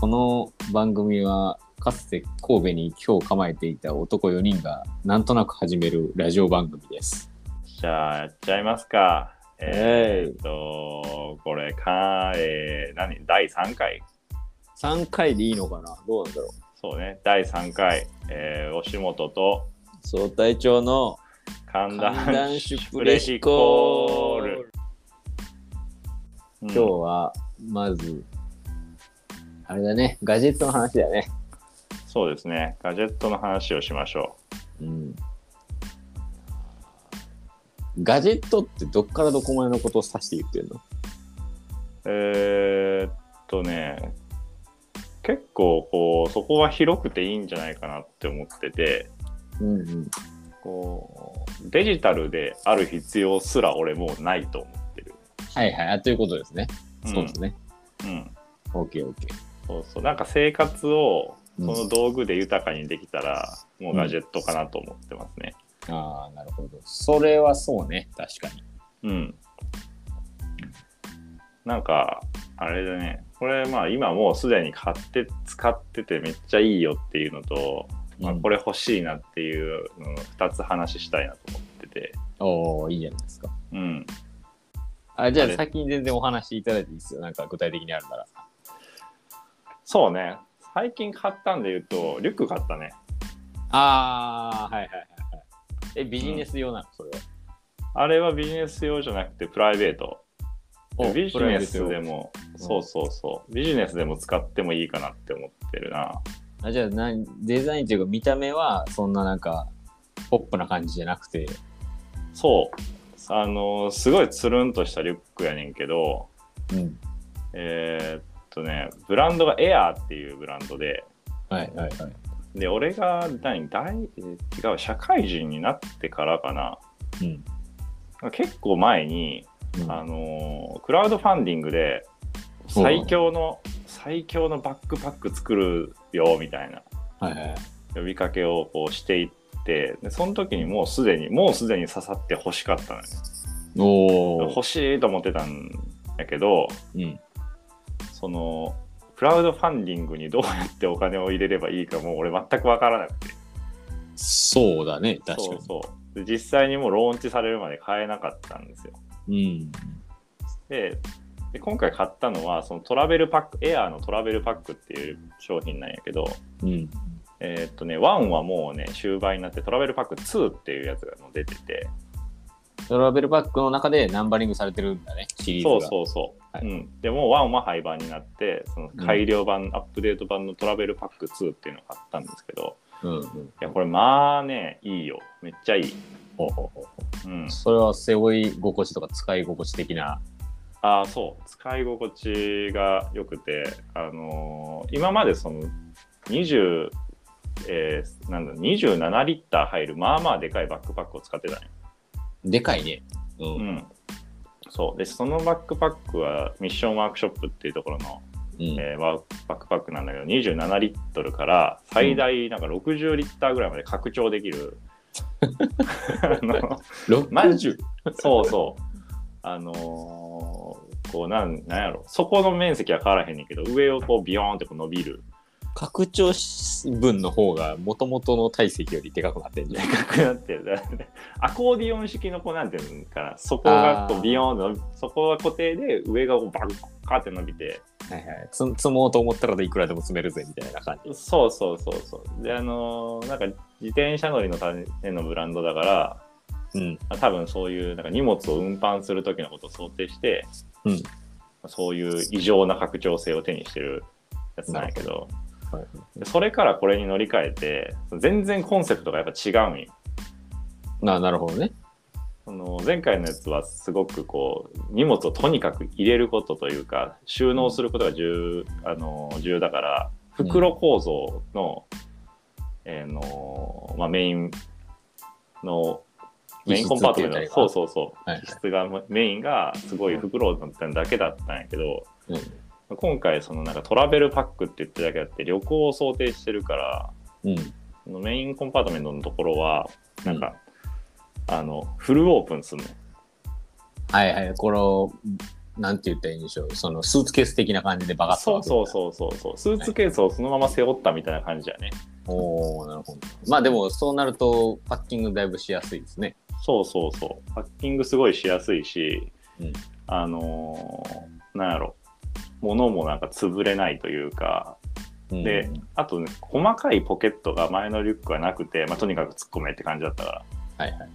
この番組はかつて神戸に今日構えていた男4人がなんとなく始めるラジオ番組です。じゃあ、やっちゃいますか。えーっと、これか、えー、何？第3回？3回でいいのかな？どうなんだろう。そうね、第3回、えー、押本と総隊長の寒寒暖暖シシュュプレヒコール。今日はまずあれだねガジェットの話だよね。そうですね、ガジェットの話をしましょうんガジェットってどっからどこまでのことを指して言ってるの？う。えー、っとね、結構こう、そこは広くていいんじゃないかなって思ってて、うんうん。こう、デジタルである必要すら俺もうないと思ってる。はいはい。あということですね。うんそうですね。うん。OKOK。そうそう。なんか生活をうんその道具で豊かにできたら、もうガジェットかなと思ってますね。ああ、なるほど。それはそうね。確かに。うん。なんか、あれだね。これまあ今もうすでに買って使っててめっちゃいいよっていうのと、まあ、うんこれ欲しいなっていうのを2つ話したいなと思ってて。おおいいじゃないですか。うん。あじゃあ先に全然お話いただいていいですよ。なんか具体的にあるなら。そうね。最近買ったんで言うと、リュック買ったね。ああ、はいはいはいはい。え、ビジネス用なの、それは。あれはビジネス用じゃなくてプライベート。おビジネスでも、うんそうそうそう。ビジネスでも使ってもいいかなって思ってるな。トあじゃあ何、デザインというか見た目はそんななんか、ポップな感じじゃなくて。そう。あの、すごいつるんとしたリュックやねんけど、うん。えーっとね、ブランドがエアーっていうブランドで、はいはいはい。で、俺が何大、えー違う、社会人になってからかな。うん。結構前に、うんあのークラウドファンディングで最強の、最強のバックパック作るよみたいな。呼びかけをこうしていってでその時にもうすでにもうすでに刺さって欲しかったのよ。欲しいと思ってたんだけどうん。そのクラウドファンディングにどうやってお金を入れればいいかもう俺全く分からなくてそうだね、確かに。そうそうで実際にもうローンチされるまで買えなかったんですようん。でで今回買ったのはそのトラベルパックエアーのトラベルパックっていう商品なんやけどうん。えーっとね1はもうね終売になってトラベルパック2っていうやつがもう出ててトラベルバッグの中でナンバリングされてるんだね、シリーズが。そうそうそう、はい。うん、でも1は廃盤になってその改良版、アップデート版のトラベルパック2っていうのを買ったんですけどうんうん。いやこれまあねいいよ。めっちゃいい、ほうほうほう。うん、それは背負い心地とか使い心地的な？ああそう。使い心地が良くてあのー今までその20えーなんだ27リッター入るまあまあでかいバックパックを使ってたねでかいね。う。うんんそうでそのバックパックはミッションワークショップっていうところの、うん。えーワークバックパックなんだけど27リットルから最大なんか60リッターぐらいまで拡張できる、あの60。そうそう。あのーこうなんなんやろそこの面積は変わらへんねんけど上をこうビヨーンってこう伸びる拡張分の方が元々の体積よりでかくなってんじゃん。でかくなってるだからアコーディオン式のこうなんていうのかなそこがこあーうビヨーンと伸びそこが固定で上がこうバッカーって伸びてはいはい。つ積もうと思ったらいくらでも積めるぜみたいな感じ。そうそうそうそうであのーなんか自転車乗りのためのブランドだからうん。多分そういうなんか荷物を運搬する時のことを想定して、うんそういう異常な拡張性を手にしてるやつなんやけどはい、でそれからこれに乗り換えて全然コンセプトがやっぱ違うんよ。ななるほどね。その前回のやつはすごくこう荷物をとにかく入れることというか収納することが重,、あの重要だから袋構造の,、えーのまあ、メインのメインコンパートメントそうそうそう。はい機質がメインがすごい袋だっただけだったんやけど、うん今回そのなんかトラベルパックって言ってるだけあって旅行を想定してるからうん。そのメインコンパートメントのところはなんか、あのフルオープンするねはいはい。このなんて言ったらいいんでしょう、そのスーツケース的な感じでバカッとそうそうそうそう。そうスーツケースをそのまま背負ったみたいな感じやね。おおなるほど。まあでもそうなるとパッキングだいぶしやすいですね。そうそうそう。パッキングすごいしやすいし、うん。あのーなんやろ物もなんか潰れないというかうんであとね細かいポケットが前のリュックはなくて、まあ、とにかく突っ込めって感じだったからはいはい。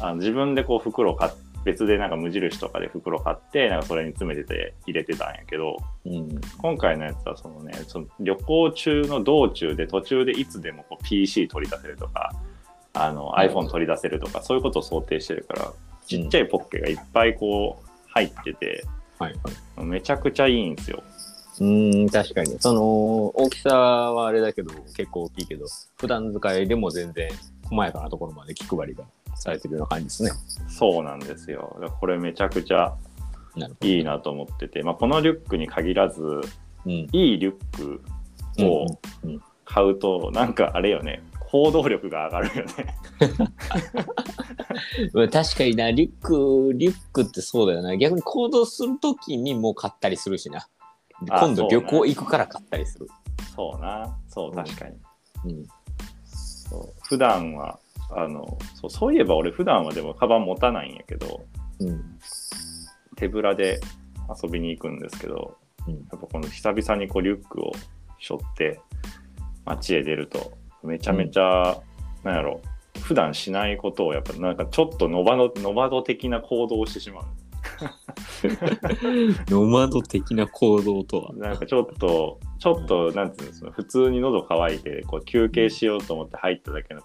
あの自分でこう袋を買っ別でなんか無印とかで袋買ってなんかそれに詰めてて入れてたんやけどうん。今回のやつはそのねその旅行中の道中で途中でいつでもこう PC 取り出せるとかあの iPhone 取り出せるとかそういうことを想定してるからちっちゃいポッケがいっぱいこう入っててはいはい。めちゃくちゃいいんですよ。うーん、確かに。その、大きさはあれだけど、結構大きいけど、普段使いでも全然細やかなところまで気配りがされてるような感じですね。そうなんですよ。これめちゃくちゃいいなと思ってて、まあ、このリュックに限らずど。うん。いいリュックをうんうん買うとなんかあれよね行動力が上がるよね。うん確かにな、リュック、リュックってそうだよな。逆に行動するときにもう買ったりするしな。あ今度旅行行くから買ったりする。そうなそう確かに。うん。そう普段はあのそうそういえば俺普段はでもカバン持たないんやけどうん。手ぶらで遊びに行くんですけどうんやっぱこの久々にこうリュックを背負って街へ出るとめちゃめちゃ、なんやろ普段しないことをやっぱなんかちょっとノバドノバド的な行動をしてしまうノマド的な行動とは。なんかちょっとちょっとなんていうのその普通に喉乾いてこう休憩しようと思って入っただけの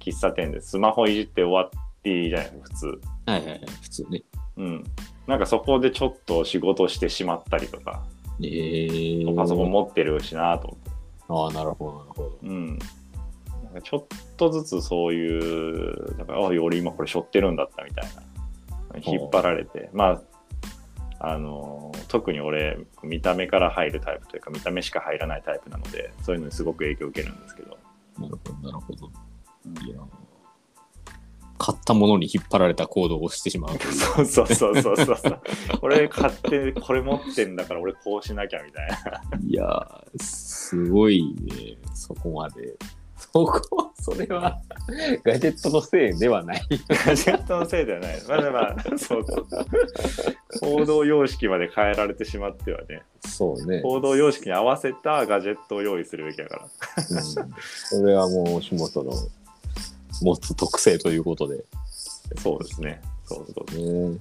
喫茶店でスマホいじって終わっていいじゃない普通はいはいはい。普通ね。うんなんかそこでちょっと仕事してしまったりとかえー、パソコン持ってるしなと思ってああ、なるほど、なるほど。うん。ちょっとずつそういう、なんか、あ、俺今これ背負ってるんだったみたいな。引っ張られて、まあ、あの、特に俺、見た目から入るタイプというか、見た目しか入らないタイプなので、そういうのにすごく影響を受けるんですけど。なるほど、なるほど。いや買ったものに引っ張られた行動をしてしまう。そうそうそうそうそうそう。これ買って、これ持ってんだから俺こうしなきゃみたいな。いやー、すごいね、そこまで。そこ、それは、ガジェットのせいではない。ガジェットのせいではない。まだまあ、そうそうそう。行動様式まで変えられてしまってはね。そうね。行動様式に合わせたガジェットを用意するべきだから。うん、それはもう、仕事の持つ特性ということで。そうですね。そうそう。ね、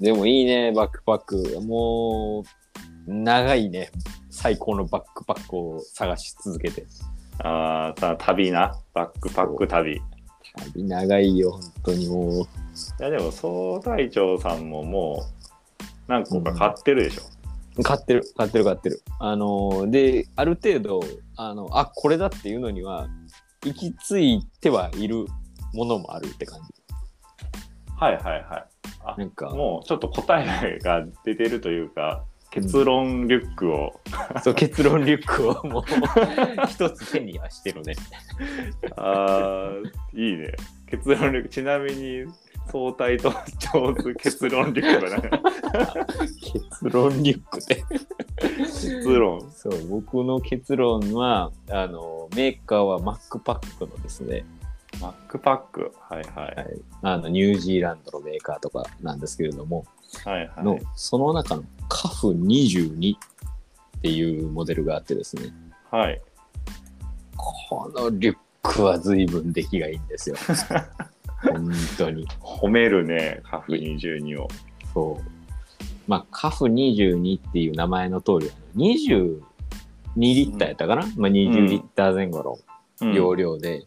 でもいいね、バックパック。もう、長いね、最高のバックパックを探し続けて。ああ、た旅な。バックパック旅。い旅長いよ、本当にもう。や、でも、総隊長さんももう、何個か買ってるでしょ。買ってる、買ってる、買ってる。あのーで、ある程度、あの、あ、これだっていうのには、行き着いてはいるものもあるって感じ。はいはいはい。あなんか、もうちょっと答えが出てるというか、結論リュックを、そう結論リュックをもう 一つ手にはしてるね。ああ、いいね。結論リュック。ちなみに、総隊と上手結論リュックは何結論リュックで。結論。そう、僕の結論は、あの、メーカーはマックパックのですね、マックパック。はいはい。はい、あのニュージーランドのメーカーとかなんですけれども。のその中のカフ22っていうモデルがあってですね、はい。このリュックは随分出来がいいんですよ。本当に。褒めるね、カフ22を。そう。まあ、カフ22っていう名前の通り、22リッターやったかな、まあ、20リッター前後のうん容量で、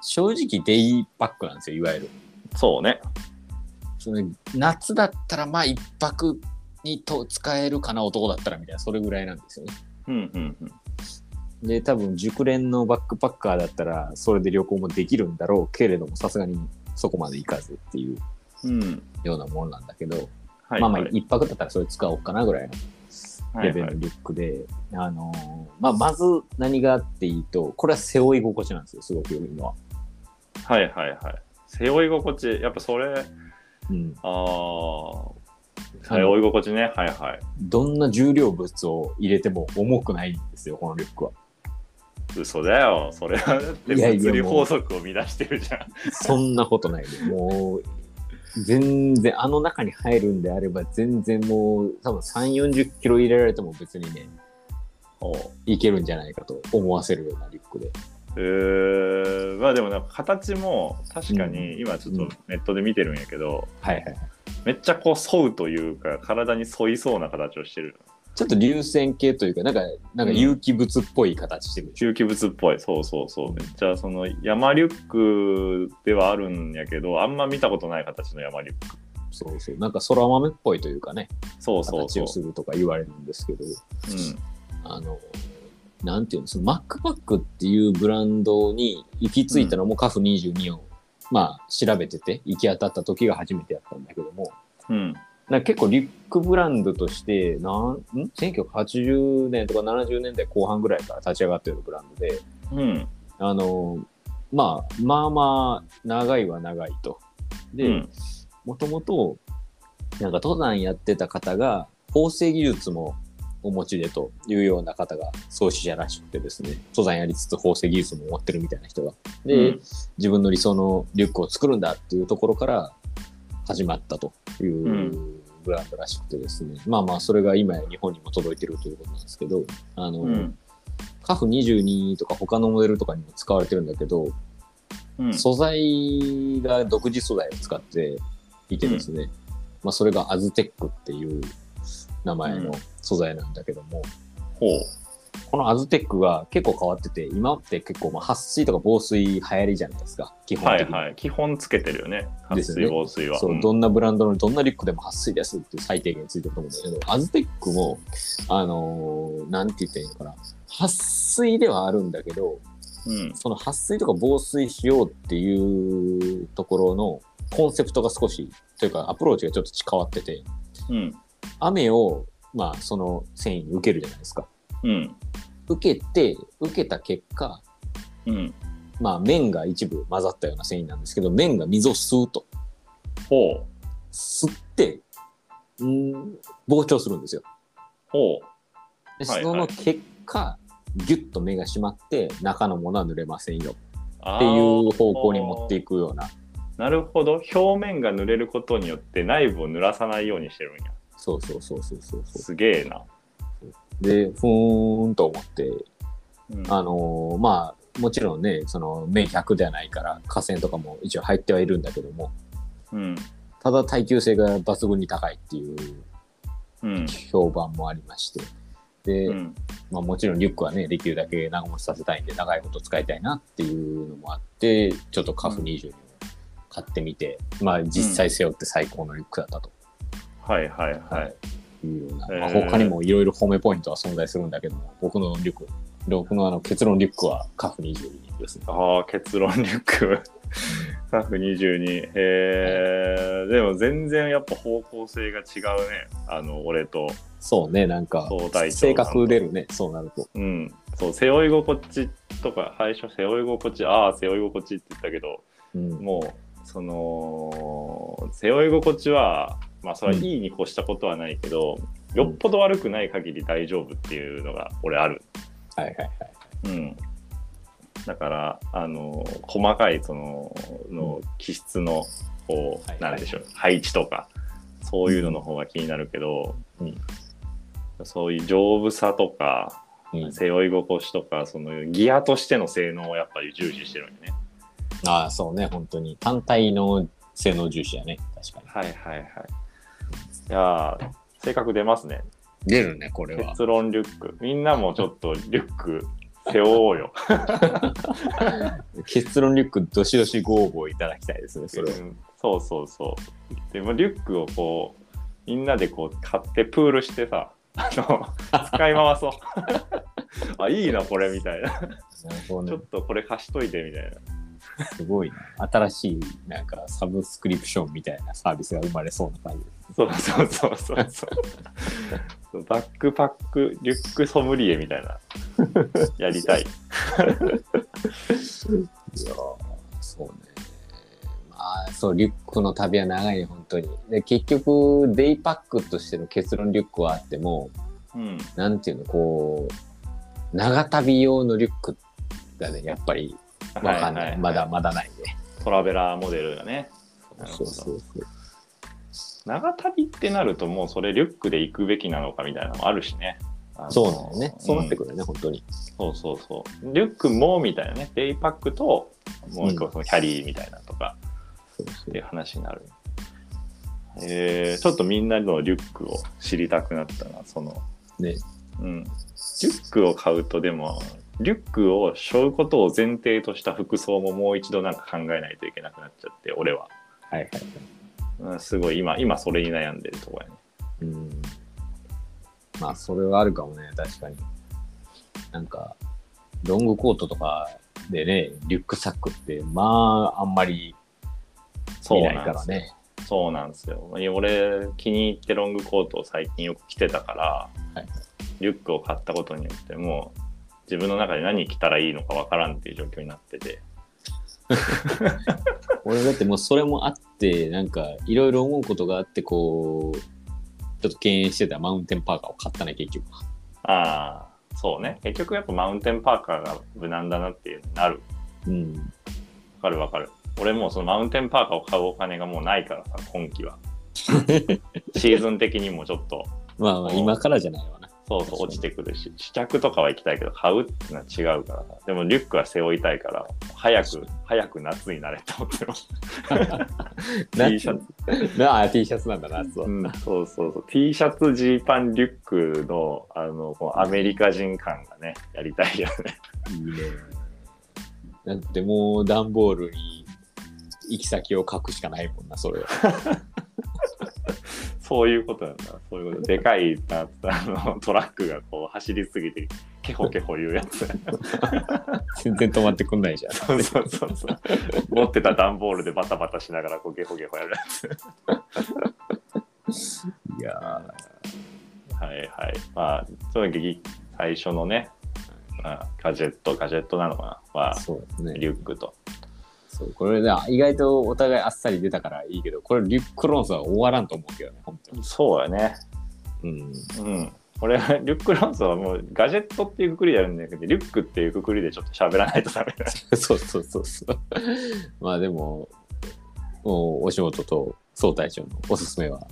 正直デイパックなんですよ、いわゆる。そうね。その夏だったらまあ一泊にと使えるかな男だったらみたいなそれぐらいなんですよね。うんうんうん。で多分熟練のバックパッカーだったらそれで旅行もできるんだろうけれどもさすがにそこまでいかずっていううん。ようなものなんだけど、はい、まあまあはい一泊だったらそれ使おうかなぐらいのレベルのリュックで、あのーまあまず何があっていいとこれは背負い心地なんですよすごく良いのは。はいはいはい。背負い心地、やっぱそれ、うん、あーあの追い心地ね。はいはい。どんな重量物を入れても重くないんですよ、このリュックは。嘘だよ。それはだっ物理法則を乱してるじゃん。そんなことないで、もう、全然、あの中に入るんであれば、全然もう、多分3、40キロ入れられても別にね、いけるんじゃないかと思わせるようなリュックで。えー、まあでもなんか形も確かうん。に今ちょっとネットで見てるんやけど、はいはい。めっちゃこう沿うというか体に沿いそうな形をしてるちょっと流線形というか、なんか、なんか有機物っぽい形してる。でしょ。有機物っぽい。そうそうそう。めっちゃその山リュックではあるんやけどあんま見たことない形の山リュック。そうそう。なんか空豆っぽいというかね、そうそうそう。形をするとか言われるんですけど、うん。あの、なんていうの、そのマックパックっていうブランドに行き着いたのもカフ22を、まあ調べてて行き当たった時が初めてやったんだけども、うん。な結構リュックブランドとして、なん、ん ?1980 年とか70年代後半ぐらいから立ち上がってるブランドで、うん。あの、まあ、まあまあ、長いは長いと。で、うん。もともと、なんか登山やってた方が、縫製技術もお持ちでというような方が創始者らしくてですね、登山やりつつ縫製技術も持ってるみたいな人が。で、うん。自分の理想のリュックを作るんだっていうところから始まったといううんブランドらしくてですね、まあまあ、それが今や日本にも届いてるということなんですけど、あの、うん。カフ22とか他のモデルとかにも使われてるんだけど、うん。素材が独自素材を使っていてですね、まあそれがアズテックっていう名前の素材なんだけども、ほう。このアズテックが結構変わってて、今って結構まあ撥水とか防水流行りじゃないですか、基本的に。はいはい。基本つけてるよね。撥ですよね。水防水は。そう、ん。どんなブランドのどんなリュックでも撥水ですっていう最低限ついてると思うんだけど、アズテックも、あのーなんて言ったらいいのかな、撥水ではあるんだけど、うん。その撥水とか防水しようっていうところのコンセプトが少し、というかアプローチがちょっと変わってて、うん雨を、まあ、その繊維に受けるじゃないですか。うん受けて、受けた結果、うんまあ、綿が一部混ざったような繊維なんですけど、綿が水を吸うと。ほう。吸って、ん膨張するんですよ。ほではいはい。その結果、ギュッと目が締まって、中のものは濡れませんよ。うっていう方向に持っていくような、なるほど。表面が濡れることによって内部を濡らさないようにしてるんやそうそうそうそうそう。そう。すげえな、で、ふーんと思って、うん。あのーまあ、もちろんね、その、面100ではないから、河川とかも一応入ってはいるんだけども、うん。ただ耐久性が抜群に高いっていううん。評判もありまして、で、うん。まあもちろんリュックはね、できるだけ長持ちさせたいんで、長いこと使いたいなっていうのもあって、ちょっとカフ20を買ってみて、まあ実際背負って最高のリュックだったとはいはいはい。まあ、他にもいろいろ褒めポイントは存在するんだけども、僕のリュック、僕のあの結論リュックはカフ22ですね。ああ結論リュック。カフ22へえでも全然やっぱ方向性が違うね。あの俺と。そうね、なんか性格出るね、そうなると。うん。そう背負い心地とか最初背負い心地ああ背負い心地って言ったけどうん、もうその背負い心地はまあそれはいいに越したことはないけど、よっぽど悪くない限り大丈夫っていうのが俺あるはいはいはい。うん、だからあの細かいそのの気質のこう、はいなんでしょう配置とかそういうのの方が気になるけど、うんそういう丈夫さとかうん、背負い心地とかそのギアとしての性能をやっぱり重視してるんよね。ああ、そうね、本当に。単体の性能重視やね、確かに。はいはいはい。いやー性格出ますね。出るね、これは。結論リュック。みんなもちょっとリュック背負おうよ。結論リュック、どしどしご応募いただきたいですね、それは。うんそうそうそう。でもリュックをこうみんなでこう買ってプールしてさあの使い回そう。あいいなこれみたいな。なねちょっ。とこれ貸しといてみたいな。すごいな。新しい、なんか、サブスクリプションみたいなサービスが生まれそうな感じ。そうそうそうそうそう。そうバックパックリュックソムリエみたいな。やりたい。いやーそうね。まああ、そう、リュックの旅は長いね、本当に。で、結局、デイパックとしての結論リュックはあっても、うん。なんていうの、こう、長旅用のリュックがね、やっぱりわかんない。まだまだないね。トラベラーモデルがね。そうそうそう。長旅ってなるともうそれリュックで行くべきなのかみたいなのもあるしね。そうなんよね。そうなってんくるよね、本当に。そうそうそう。リュックもみたいなね。デイパックともう一個そのキャリーみたいなとかそうそっていう話になる。えー、ちょっとみんなのリュックを知りたくなったな、その。う。ね。うん。リュックを買うとでも、リュックを背負うことを前提とした服装ももう一度なんか考えないといけなくなっちゃって、俺は。はいはいはい。うん、すごい今、今それに悩んでるところやね。うん。まあ、それはあるかもね、確かに。なんか、ロングコートとかでね、リュックサックって、まあ、あんまり見ないからね。そうなんですよ。俺、気に入ってロングコートを最近よく着てたから、はいリュックを買ったことによって、もう自分の中で何着たらいいのかわからんっていう状況になってて。俺だってもうそれもあって、なんか、いろいろ思うことがあって、こう、ちょっと敬遠してたマウンテンパーカーを買ったね、結局は。ああ、そうね。結局やっぱマウンテンパーカーが無難だなっていうなる。うん。わかるわかる。俺もうそのマウンテンパーカーを買うお金がもうないからさ、今季は。シーズン的にもちょっと、まあまあ、今からじゃないわな。そうそう落ちてくるし、試着とかは行きたいけど、買うってのは違うからさ。でもリュックは背負いたいから、早く、早く夏になれと思ってます。T シャツ。なあ、T シャツなんだな、そう。うん、そうそうそう。T シャツ、ジーパン、リュックの、あの、このアメリカ人感がね、やりたいよね。いいね。だってもう段ボールに行き先を書くしかないもんな、それは。そういうことなんだ。そういうこと。でかいなあのトラックがこう走りすぎて、ケホケホ言うやつ。全然止まってくんないじゃん。そうそうそうそう。持ってた段ボールでバタバタしながらこうゲホゲホやるやつ。いやはいはい。まあ、その時最初のね、まあ、ガジェット、ガジェットなのかなはー、そうですね。リュックと。そうこれね、意外とお互いあっさり出たからいいけど、これリュック論争は終わらんと思うけどね、本当に。そうやね。うん。うん。俺は リュック論争はもうガジェットっていうくくりでやるんだけど、リュックっていうくくりでちょっと喋らないとダメだ。そうそうそうそう。まあでも、もうお仕事と総隊長のおすすめは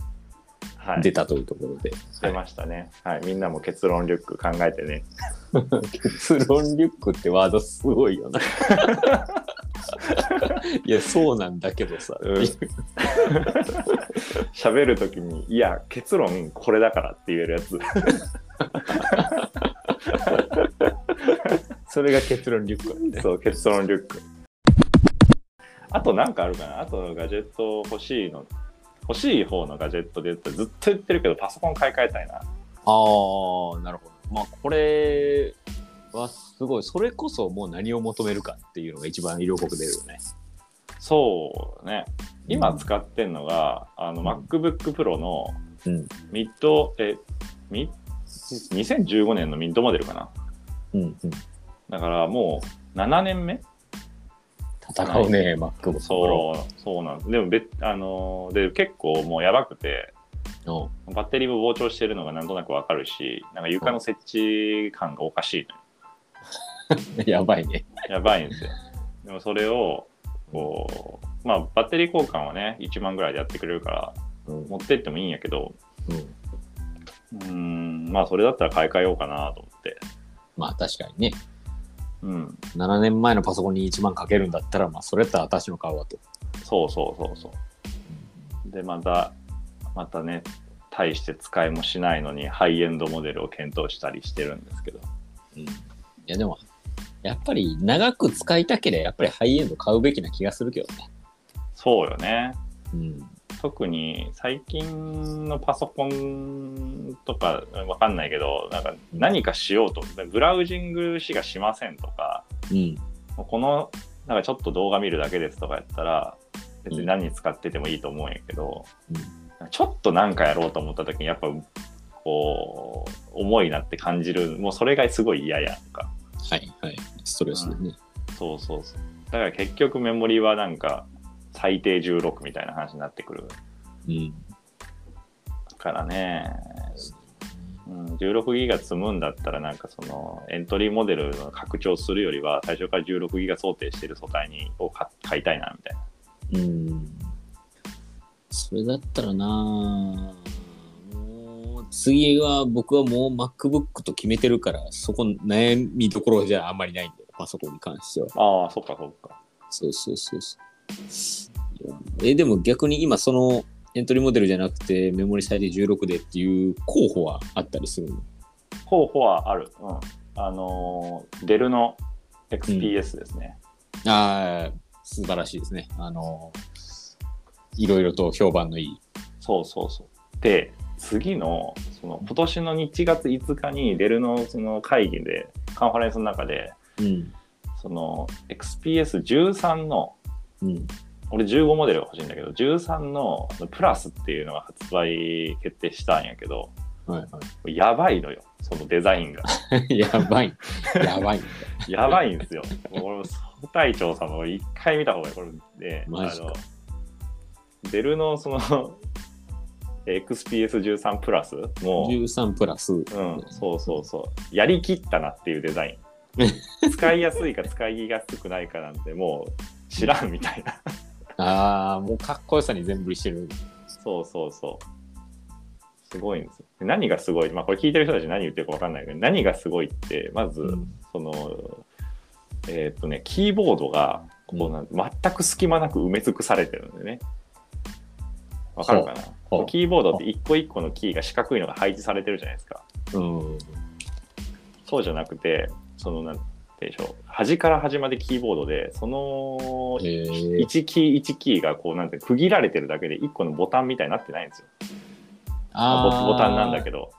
はい。出たというところで。出ましたね。はい。みんなも結論リュック考えてね。結論リュックってワードすごいよな。いや、そうなんだけどさ。うん 喋るときに、いや、結論これだからって言えるやつ。それが結論リュックだね。そう、結論リュック。あとなんかあるかな？あとガジェット欲しいの。欲しい方のガジェットで言ったらずっと言ってるけどパソコン買い替えたいな。ああ、なるほど。まあ、これはすごい。それこそもう何を求めるかっていうのが一番色濃く出るよね。そうね。今使ってんのが、あのうん MacBook Pro のうん。ミッド、え、ミ2015年のミッドモデルかな。うん、うん。だからもう7年目？戦うね、MacBook そう、そうなんです。でも別、あのーで、結構もうやばくて、う。バッテリーも膨張してるのがなんとなくわかるし、なんか床の設置感がおかしいのよ。やばいね。やばいんですよ。でもそれを、こう、まあ、バッテリー交換はね、1万ぐらいでやってくれるから、うん。持ってってもいいんやけど、うん。ん、まあ、それだったら買い替えようかなと思って。まあ確かにね。うん、7年前のパソコンに1万かけるんだったら、まあそれやったら私の買うわと。そうそうそうそう。で、また、またね、大して使いもしないのに、ハイエンドモデルを検討したりしてるんですけど。うん。いやでも、やっぱり長く使いたければやっぱりハイエンド買うべきな気がするけどね。そうよね。うん。特に最近のパソコンとかわかんないけどなんか何かしようとブラウジングしかしませんとかうん。このなんかちょっと動画見るだけですとかやったら別に何に使っててもいいと思うんやけど、ちょっとなんかやろうと思った時にやっぱこう重いなって感じるもうそれがすごい嫌やんかはいはい。ストレスでね。そうそうそうだから結局メモリはなんか最低16みたいな話になってくるうん。からね、うん、16ギガ積むんだったらなんかそのエントリーモデルの拡張するよりは最初から16ギガ想定してる素体にを買買いたいなみたいなうん。それだったらなもう、次は僕はもう MacBook と決めてるから、そこ悩みどころじゃあんまりないんだよ、パソコンに関しては。ああそっかそっかそうそうそうそう。え、でも逆に今そのエントリーモデルじゃなくてメモリ最低16でっていう候補はあったりするの？候補はある、うん、あのーデルの XPS ですね、ああ、素晴らしいですね。あの、いろいろと評判のいい。そうそうそうで次のその今年の1月5日にデルのその会議でカンファレンスの中でうん。その XPS13 のうん。俺15モデルが欲しいんだけど13のプラスっていうのが発売決定したんやけどはいはやばいのよそのデザインがい。やばい。やばい。やばいんですよ俺も総隊長さんも一回見た方がいいこれであのデルのその XPS13 プラス？もう13プラス。うん、そうそうそう。やりきったなっていうデザイン。使いやすいか使いやすくないかなんてもう知らんみたいな。ああ、もうかっこよさに全振りしてる。そうそうそう。すごいんですよ。で何がすごい、まあこれ聞いてる人たち何言ってるか分かんないけど、何がすごいって、まず、うんその、えーっとね、キーボードがこうなん全く隙間なく埋め尽くされてるんでね。わかるかな？キーボードって一個一個のキーが四角いのが配置されてるじゃないですか。うん。そうじゃなくて、その、なんて言うんでしょう、端から端までキーボードで、そのえー、1キー1キーがこう、なんて区切られてるだけで1個のボタンみたいになってないんですよ。あボボタンなんだど。けど。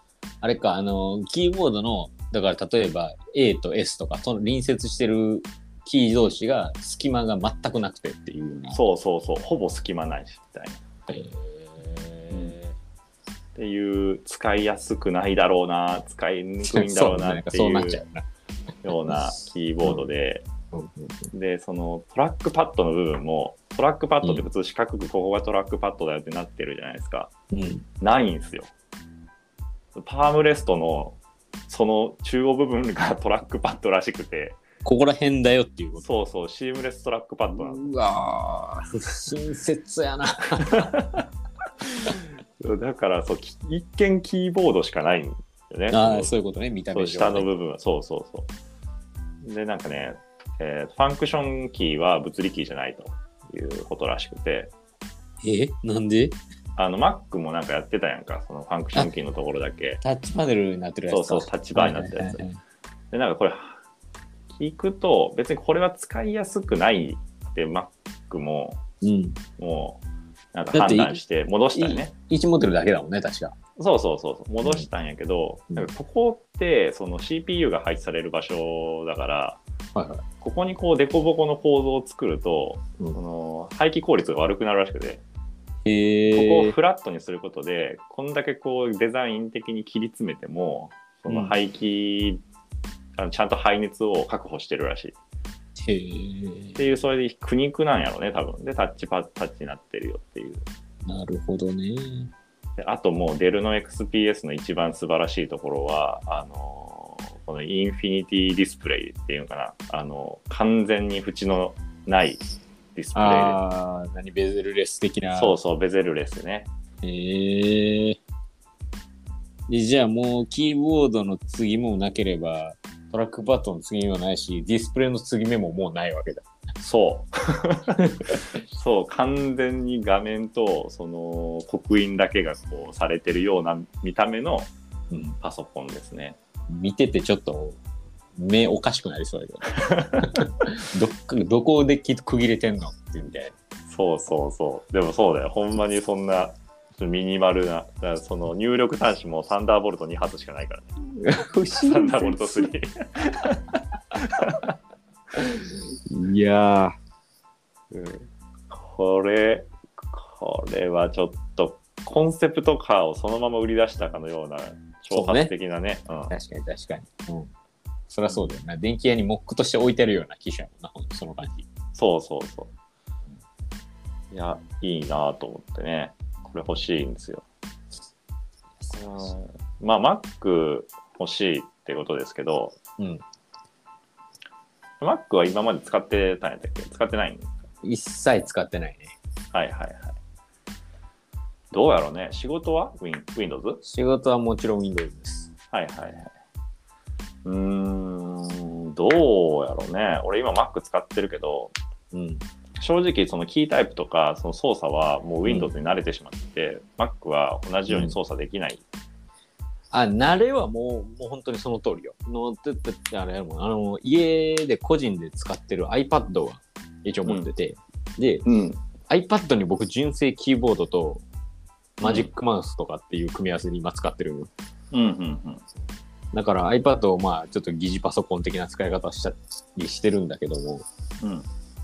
あれか、あの、キーボードの、だから例えば A と S とか、その隣接してるキー同士が隙間が全くなくてっていう。そうそうそう、ほぼ隙間ないし、みたいな。へっていう、使いやすくないだろうな、使いにくいーんだろうなっていうな。ようなキーボードで、で、そのトラックパッドの部分も、トラックパッドって普通四角くここがトラックパッドだよってなってるじゃないですか。うんないんですよ。パームレストのその中央部分がトラックパッドらしくて、ここら辺だよっていうこと。そうそう、シームレストラックパッドなんでうわー親切やな。すだからそう、き一見キーボードしかないんだよね。ああ、そそういうことね、見た目ね下の部分は、そうそうそう。で、なんかね、えーファンクションキーは物理キーじゃないということらしくて、え？なんで？あの Mac もなんかやってたやんか、そのファンクションキーのところだけ。タッチパネルになってるやつかそうそう Touch Bar になってるやつはいはいはいで、なんかこれ、聞くと、別にこれは使いやすくないって Mac も、うん。もう、なんか判断して戻したよね。1モデルだけだもんね、確か。そうそうそうそう、戻したんやけど、うんなんかここってその CPU が配置される場所だから、はいはい。ここにこう凸凹の構造を作ると、うんその排気効率が悪くなるらしくて、へここをえ。フラットにすることで、こんだけこうデザイン的に切り詰めても、その排気、あのちゃんと排熱を確保してるらしい。っ。ていう、それで苦肉なんやろね、多分。で、タッチパッタッチになってるよっていう。なるほどね。であともうデルの XPS の一番素晴らしいところは、あのーこのインフィニティディスプレイっていうのかな、あの完全に縁のないディスプレイああ、何、ベゼルレス的で。な。そうそう、ベゼルレスでね。へえ。でじゃあもうキーボードの継ぎ目もなければ、トラックパッドの継ぎ目もないし、ディスプレイの継ぎ目ももうないわけだ。そう。そう、完全に画面と、その、刻印だけがこうされてるような見た目のうん、パソコンですね。見ててちょっと目おかしくなりそうだけど。どどこでき区切れてんのってみたいそうそうそう。でもそうだよ。ほんまにそんな、ミニマルな、その入力端子もサンダーボルト2発しかないからね。サンダーボルト3。いやうんこれ、これはちょっと、コンセプトカーをそのまま売り出したかのような、挑発的なね。うんー、確かに確かに。うん。そりゃそうだよな。電気屋にモックとして置いてるような機種やもんな、その感じ。そうそうそいや、いいなと思ってね。これ欲しいんですよ。うんまあ、Mac 欲しいってことですけど、うん。Mac は今まで使ってたんやったっけ？使ってないん一切使ってないね。はいはいはい。どうやろうね仕事は？Win Windows? 仕事はもちろん Windows です。はいはいはい。うーん、どうやろうね。俺今 Mac 使ってるけど、うん。正直そのキータイプとかその操作はもう Windows に慣れてしまって、Mac は同じように操作できない。あ、慣れはもう、もう本当にその通りよ。のてててあれやもんあの、家で個人で使ってる iPad は一応持ってて、で、うん。iPad に僕純正キーボードとマジックマウスとかっていう組み合わせで今使ってる。うんうんうん。だから iPad をまあちょっと疑似パソコン的な使い方したりしてるんだけども、うん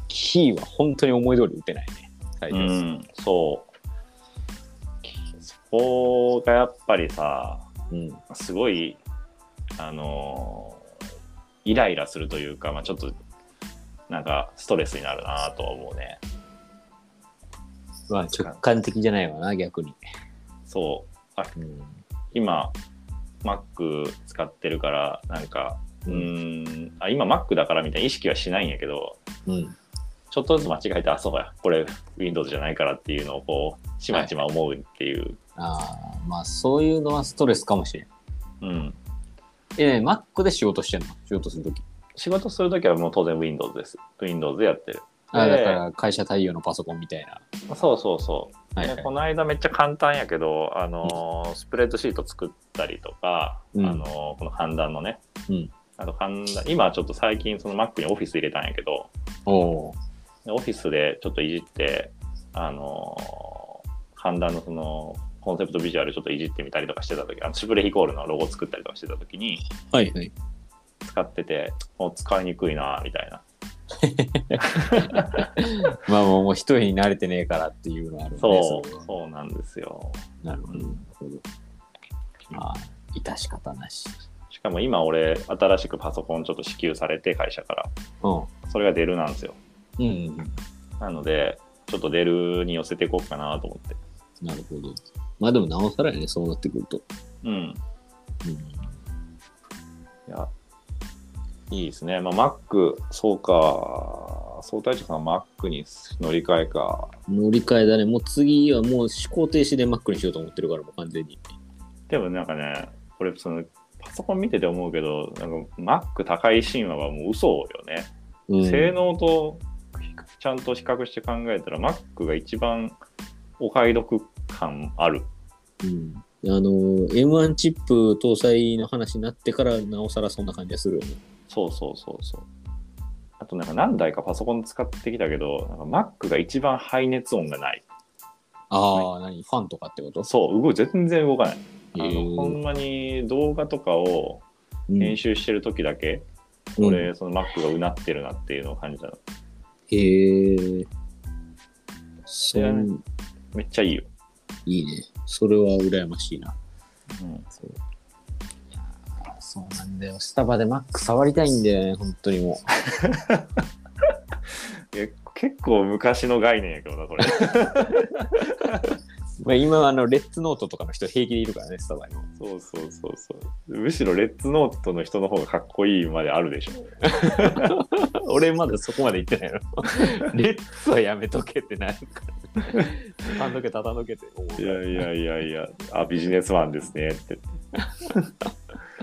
キーは本当に思い通り打てないね。最初うん、そう。そこがやっぱりさ、うん。すごい、あのーイライラするというか、まあ、ちょっと、なんか、ストレスになるなとは思うね。まあ直感的じゃないわな、逆に。そう。あうん。今、Mac 使ってるから、なんか、うーん、あ今 Mac だからみたいな意識はしないんやけど、うん。ちょっとずつ間違えて、あ、そうや、これ Windows じゃないからっていうのをこう、ちまちま思うっていう。ああ、まあそういうのはストレスかもしれん。うん。え、ね、Mac で仕事してんの？仕事するとき。仕事するときはもう当然 Windows です。Windows でやってる。あでだから会社対応のパソコンみたいな。そうそうそう。はい、はいでこ。の間めっちゃ簡単やけど、あのースプレッドシート作ったりとか、うんあのーこの判断のね、うんあと判断今はちょっと最近その Mac にオフィス入れたんやけど、おおでオフィスでちょっといじって、あのー判断のそのコンセプトビジュアルちょっといじってみたりとかしてた時あのシュプレヒコールのロゴ作ったりとかしてた時にー。はいはい。使ってて、もう使いにくいなみたいな。まあもうもう一人に慣れてねえからっていうのはあるね。そうそうなんですよ。なるほど。まあ、致し方なし。しかも今俺新しくパソコンちょっと支給されて会社からうそれがデルなんですよん。うんうん。なのでちょっっとデルに寄せていこうかなと思って。なるほど。まあでもなおさらやね、そうなってくると。うん。うん。いや、いいですね。まあ、Mac、そうか。総隊長さんは Mac に乗り換えか。乗り換えだね。もう次はもう思考停止で Mac にしようと思ってるから、もう完全に。でもなんかね、これそのパソコン見てて思うけど、なんか Mac 高い神話はもう嘘よね。うん、性能とちゃんと比較して考えたら Mac が一番お買い得感ある。うん。あの、M1 チップ搭載の話になってから、なおさらそんな感じがするよね。そうそうそうそう。あとなんか何台かパソコン使ってきたけど、なんか Mac が一番排熱音がない。ああ、何？ファンとかってこと？そう、動い全然動かない。あのほんまに動画とかをうん編集してる時だけ、うんこれ、その Mac がうなってるなっていうのを感じたの。へえ。そめっちゃいいよ。いいね。それは羨ましいな。うん、そういやーそうなんだよ。スタバで Mac 触りたいんだよね、本当にも え結構昔の概念やけどな、これ。う。まあ、今はあの、レッツノートとかの人平気でいるからね、スタバにも。そうそうそうそう。むしろレッツノートの人の方がかっこいいまであるでしょ。俺まだそこまで言ってないの。レッツはやめとけってなるから。畳んどけ、畳んどけっていやいやいやいや、あ、ビジネスマンですねって。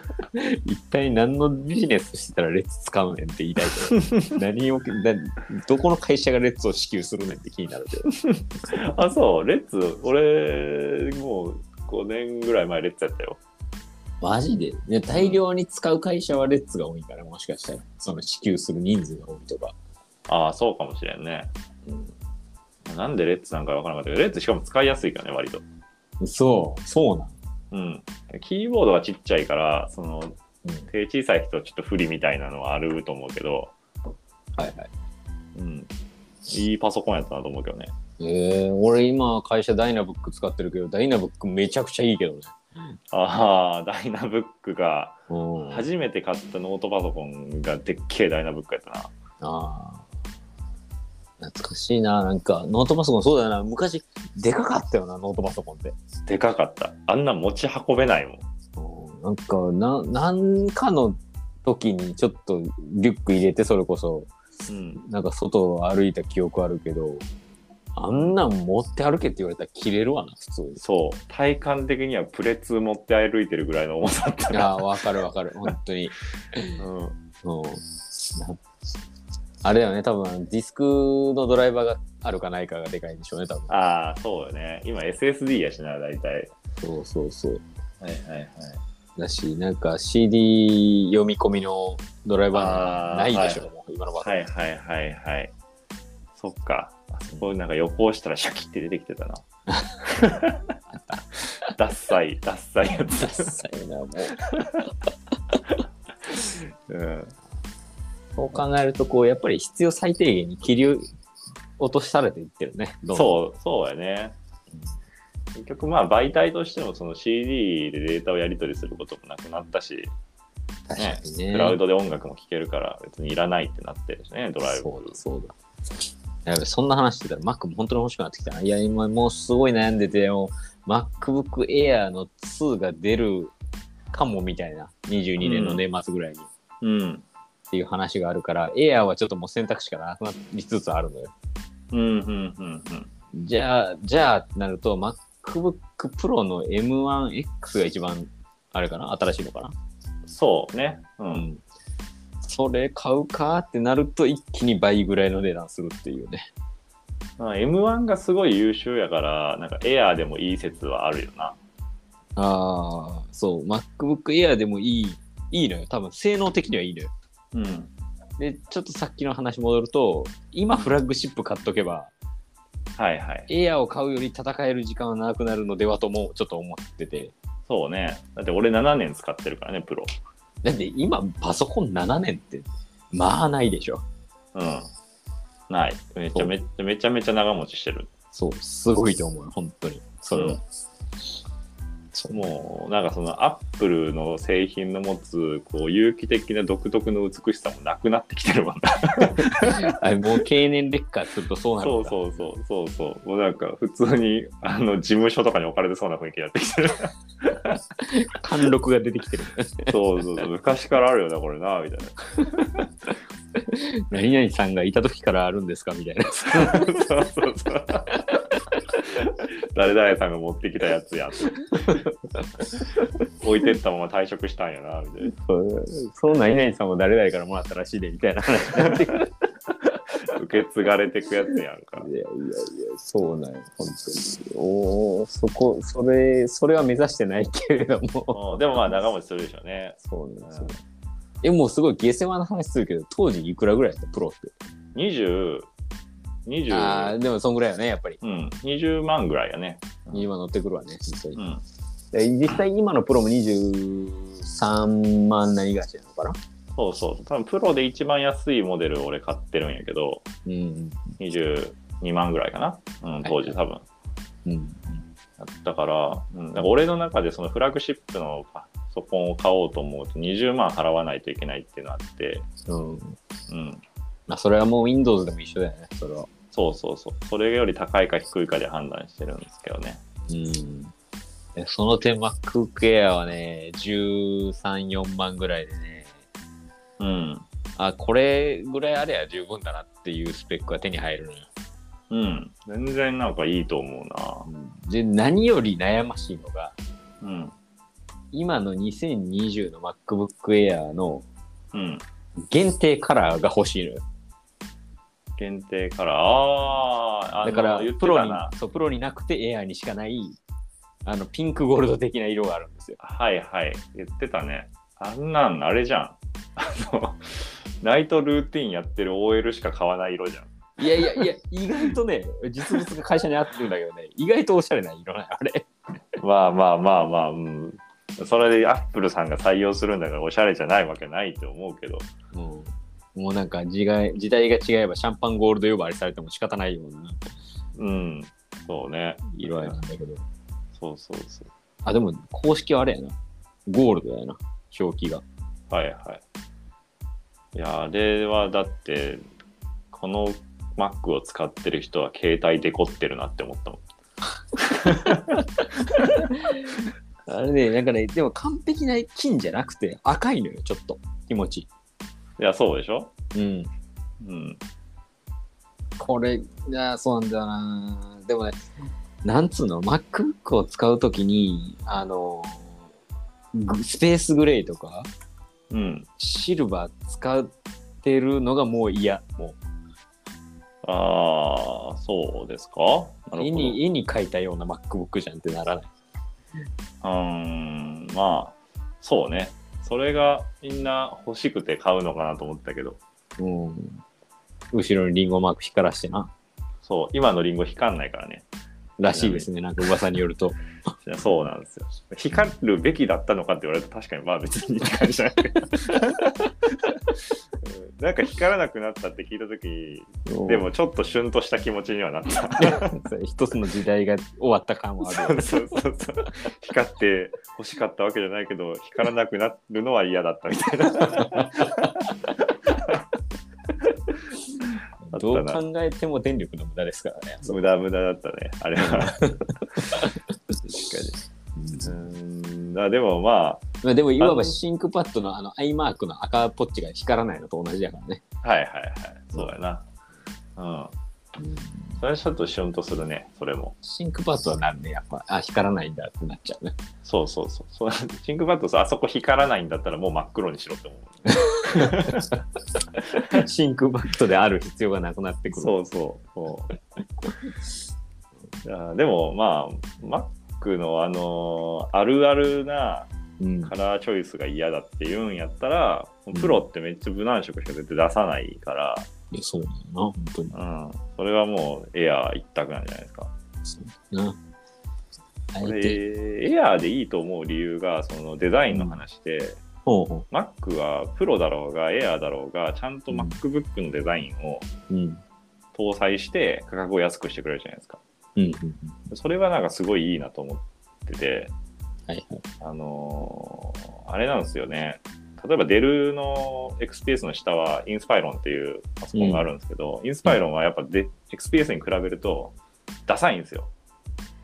一体何のビジネスしてたらレッツ使うねんって言いたいけど、何を、などこの会社がレッツを支給するねんって気になるけど。あ、そう、レッツ、俺、もう5年ぐらい前レッツやったよ。マジで、ね、大量に使う会社はレッツが多いから、もしかしたら、その支給する人数が多いとか。ああ、そうかもしれんね。なんでレッツなんかわからなかったけど、レッツしかも使いやすいからね、割と。そう、そうなん。うん。キーボードはちっちゃいから、その、うん、手小さい人はちょっと不利みたいなのはあると思うけど、はいはい。うん。いいパソコンやったなと思うけどね。えー、俺今会社ダイナブック使ってるけど、ダイナブックめちゃくちゃいいけどね。ああ、ダイナブックが、うん、初めて買ったノートパソコンがでっけえダイナブックやったな。あ懐かしいな。なんか、ノートパソコンそうだよな。昔、でかかったよな、ノートパソコンって。でかかった。あんな持ち運べないもん。うんなんか、な、なんかの時にちょっとリュック入れて、それこそ、うん。なんか外を歩いた記憶あるけど、あんなん持って歩けって言われたら切れるわな、普通に。そう。体感的にはプレツ持って歩いてるぐらいの重さだったいやー、わかるわかる、本当に。うん。うん。なあれだよね、多分ディスクのドライバーがあるかないかがでかいんでしょうね、多分。ああ、そうよね。今 SSD やしな、大体。そうそうそう。はいはいはい。だし、なんか CD 読み込みのドライバーないでしょ、あーもう今の場合。はいはいはいはい。そっか。あそこなんか横押したらシャキって出てきてたな。ダッサい、ダッサいやダッつ。サいな、もう。うん、そう考えると、こう、やっぱり必要最低限に切り落とされていってるね。そう、そうやね。結局まあ媒体としてもその CD でデータをやり取りすることもなくなったし、確かにね。クラウドで音楽も聴けるから別にいらないってなってるしね、ドライブ。そうだ、そうだ。やべ、そんな話してたら Mac も本当に欲しくなってきたな。いや、今もうすごい悩んでて、もう MacBook Air の2が出るかもみたいな。22年の年末ぐらいに。うん。っていう話があるから、Air はちょっともう選択肢がなくなりつつあるのよ。うん、うん、うん、うん。じゃあ、じゃあってなると、MacBook Pro の M1X が一番、あれかな？新しいのかな？そうね。う。うんん。それ買うかってなると、一気に倍ぐらいの値段するっていうね。まあ、M1 がすごい優秀やから、なんかエアーでもいい説はあるよな。ああ、そう、MacBook Air でもいい、いいのよ。多分、性能的にはいいのよ。うん。で、ちょっとさっきの話戻ると、今フラッグシップ買っとけば、はいはい。Air を買うより戦える時間は長くなるのではともちょっと思ってて。そうね。だって俺7年使ってるからね、プロ。だって今、パソコン7年って、まあないでしょ。うん。ない。めちゃめちゃめちゃめちゃ長持ちしてる。そう、すごいと思うよ、本当に。それは。もう、なんかそのアップルの製品の持つ、こう、有機的な独特の美しさもなくなってきてるもんな。もう経年劣化するとそうなるんだそうそうそうそうそう。もうなんか普通に、あの、事務所とかに置かれてそうな雰囲気になってきてる。貫禄が出てきてる。そうそうそう。昔からあるよな、これな、みたいな。何々さんがいた時からあるんですかみたいな。そうそうそう。誰々さんが持ってきたやつやって。置いてったまま退職したんやな、みたいな。そうその何々さんも誰々からもらったらしいで、みたいな話になってくる。受け継がれてくやつやんか。いやいやいや、そうなんよ、本当に。おお、そこ、それ、それは目指してないけれども。うんでもまあ長持ちするでしょうね。そうなんですよ。え、もうすごい下世話な話するけど、当時いくらぐらいだった？プロって。20、20、ああ、でもそんぐらいよね、やっぱり。うん、20万ぐらいやね。今乗ってくるわね、実際に。うん。で実際今のプロも23万何がしなのかな？そうそう。多分プロで一番安いモデルを俺買ってるんやけど、うん。22万ぐらいかな。うん、当時多分。うん。だから、うん、なんか俺の中でそのフラッグシップのパソコンを買おうと思うと20万払わないといけないっていうのがあって、うん。うん、まあ、それはもう Windows でも一緒だよね、それは。そうそうそう。それより高いか低いかで判断してるんですけどね。うん。えその点 MacBook Air はね、13、4万ぐらいでね、うん。あ、これぐらいあれば十分だなっていうスペックが手に入るのよ。うん。全然なんかいいと思うな。で、何より悩ましいのが、うん。今の2020の MacBook Air のうん。限定カラーが欲しいのよ。限定から、ああ、だからプロにそう、プロになくて Air にしかない、あの、ピンクゴールド的な色があるんですよ。はいはい。言ってたね。あんなん、あれじゃん。あの、ナイトルーティンやってる OL しか買わない色じゃん。いやいやいや、意外とね、実物が会社に合ってるんだけどね、意外とおしゃれな色なのあれ。まあまあまあまあ、うん。それでアップルさんが採用するんだからおしゃれじゃないわけないと思うけど。うん、もうなんか時代時代が違えばシャンパンゴールド呼ばわりされても仕方ないようなうん。そうね。色合いなんだけど。そうそうそう。あ、でも公式はあれやな。ゴールドやな、表記が。はいはい。いや、あれはだって、この Mac を使ってる人は携帯デコってるなって思ったもん。あれね、なんかね、でも完璧な金じゃなくて赤いのよ、ちょっと。気持ちいいや、そうでしょ？い。うん。うん。これ、いや、そうなんだよな。でもね、なんつうの、MacBook を使うときに、あの、グスペースグレーとか、うん。シルバー使ってるのがもう嫌。もああ、そうですか？なう、絵るほど。に、絵に描いたような MacBook じゃんってならない。うーん、まあ、そうね。それがみんな欲しくて買うのかなと思ったけど、うん。後ろにリンゴマーク光らしてな。そう、今のリンゴ光んないからね。らしいですね、なんか噂によると。いやそうなんですよ。光るべきだったのかって言われると確かにまあ別にって感じじゃないうん なんか光らなくなったって聞いた時でもちょっとシュンとした気持ちにはなった。一つの時代が終わった感はある。そうそうそうそう光って欲しかったわけじゃないけど光らなくなるのは嫌だったみたいな。どう考えても電力の無駄ですからね。無駄無駄だったねあれは。確かに。うんあでもままあでもいわばシンクパッドのあのアイマークの赤ポッチが光らないのと同じだからね。あはいはいはいそうやな。うん。それはちょっとシュンとするねそれも。 ThinkPad はなんでやっぱ、あ、光らないんだってなっちゃうね。そうそうそう。そう ThinkPad さあそこ光らないんだったらもう真っ黒にしろって思う。 ThinkPad である必要がなくなってくる。そうそうそう。いやでもまあ Mac のあのあるあるなうん。カラーチョイスが嫌だって言うんやったら、プロってめっちゃ無難色しか絶対出さないから、いや、そうなのな、本当に。うん、それはもうエアー一択なんじゃないですか。そうな。あこれエアーでいいと思う理由がそのデザインの話で、ほうほ Mac はプロだろうがエアーだろうがちゃんと MacBook のデザインを。搭載して価格を安くしてくれるじゃないですか。うん。うんうん。それはなんかすごいいいなと思ってて、はいはい。あのーあれなんですよね。例えばデルの XPS の下はインスパイロンっていうパソコンがあるんですけど、インスパイロンはやっぱで XPS に比べるとダサいんですよ。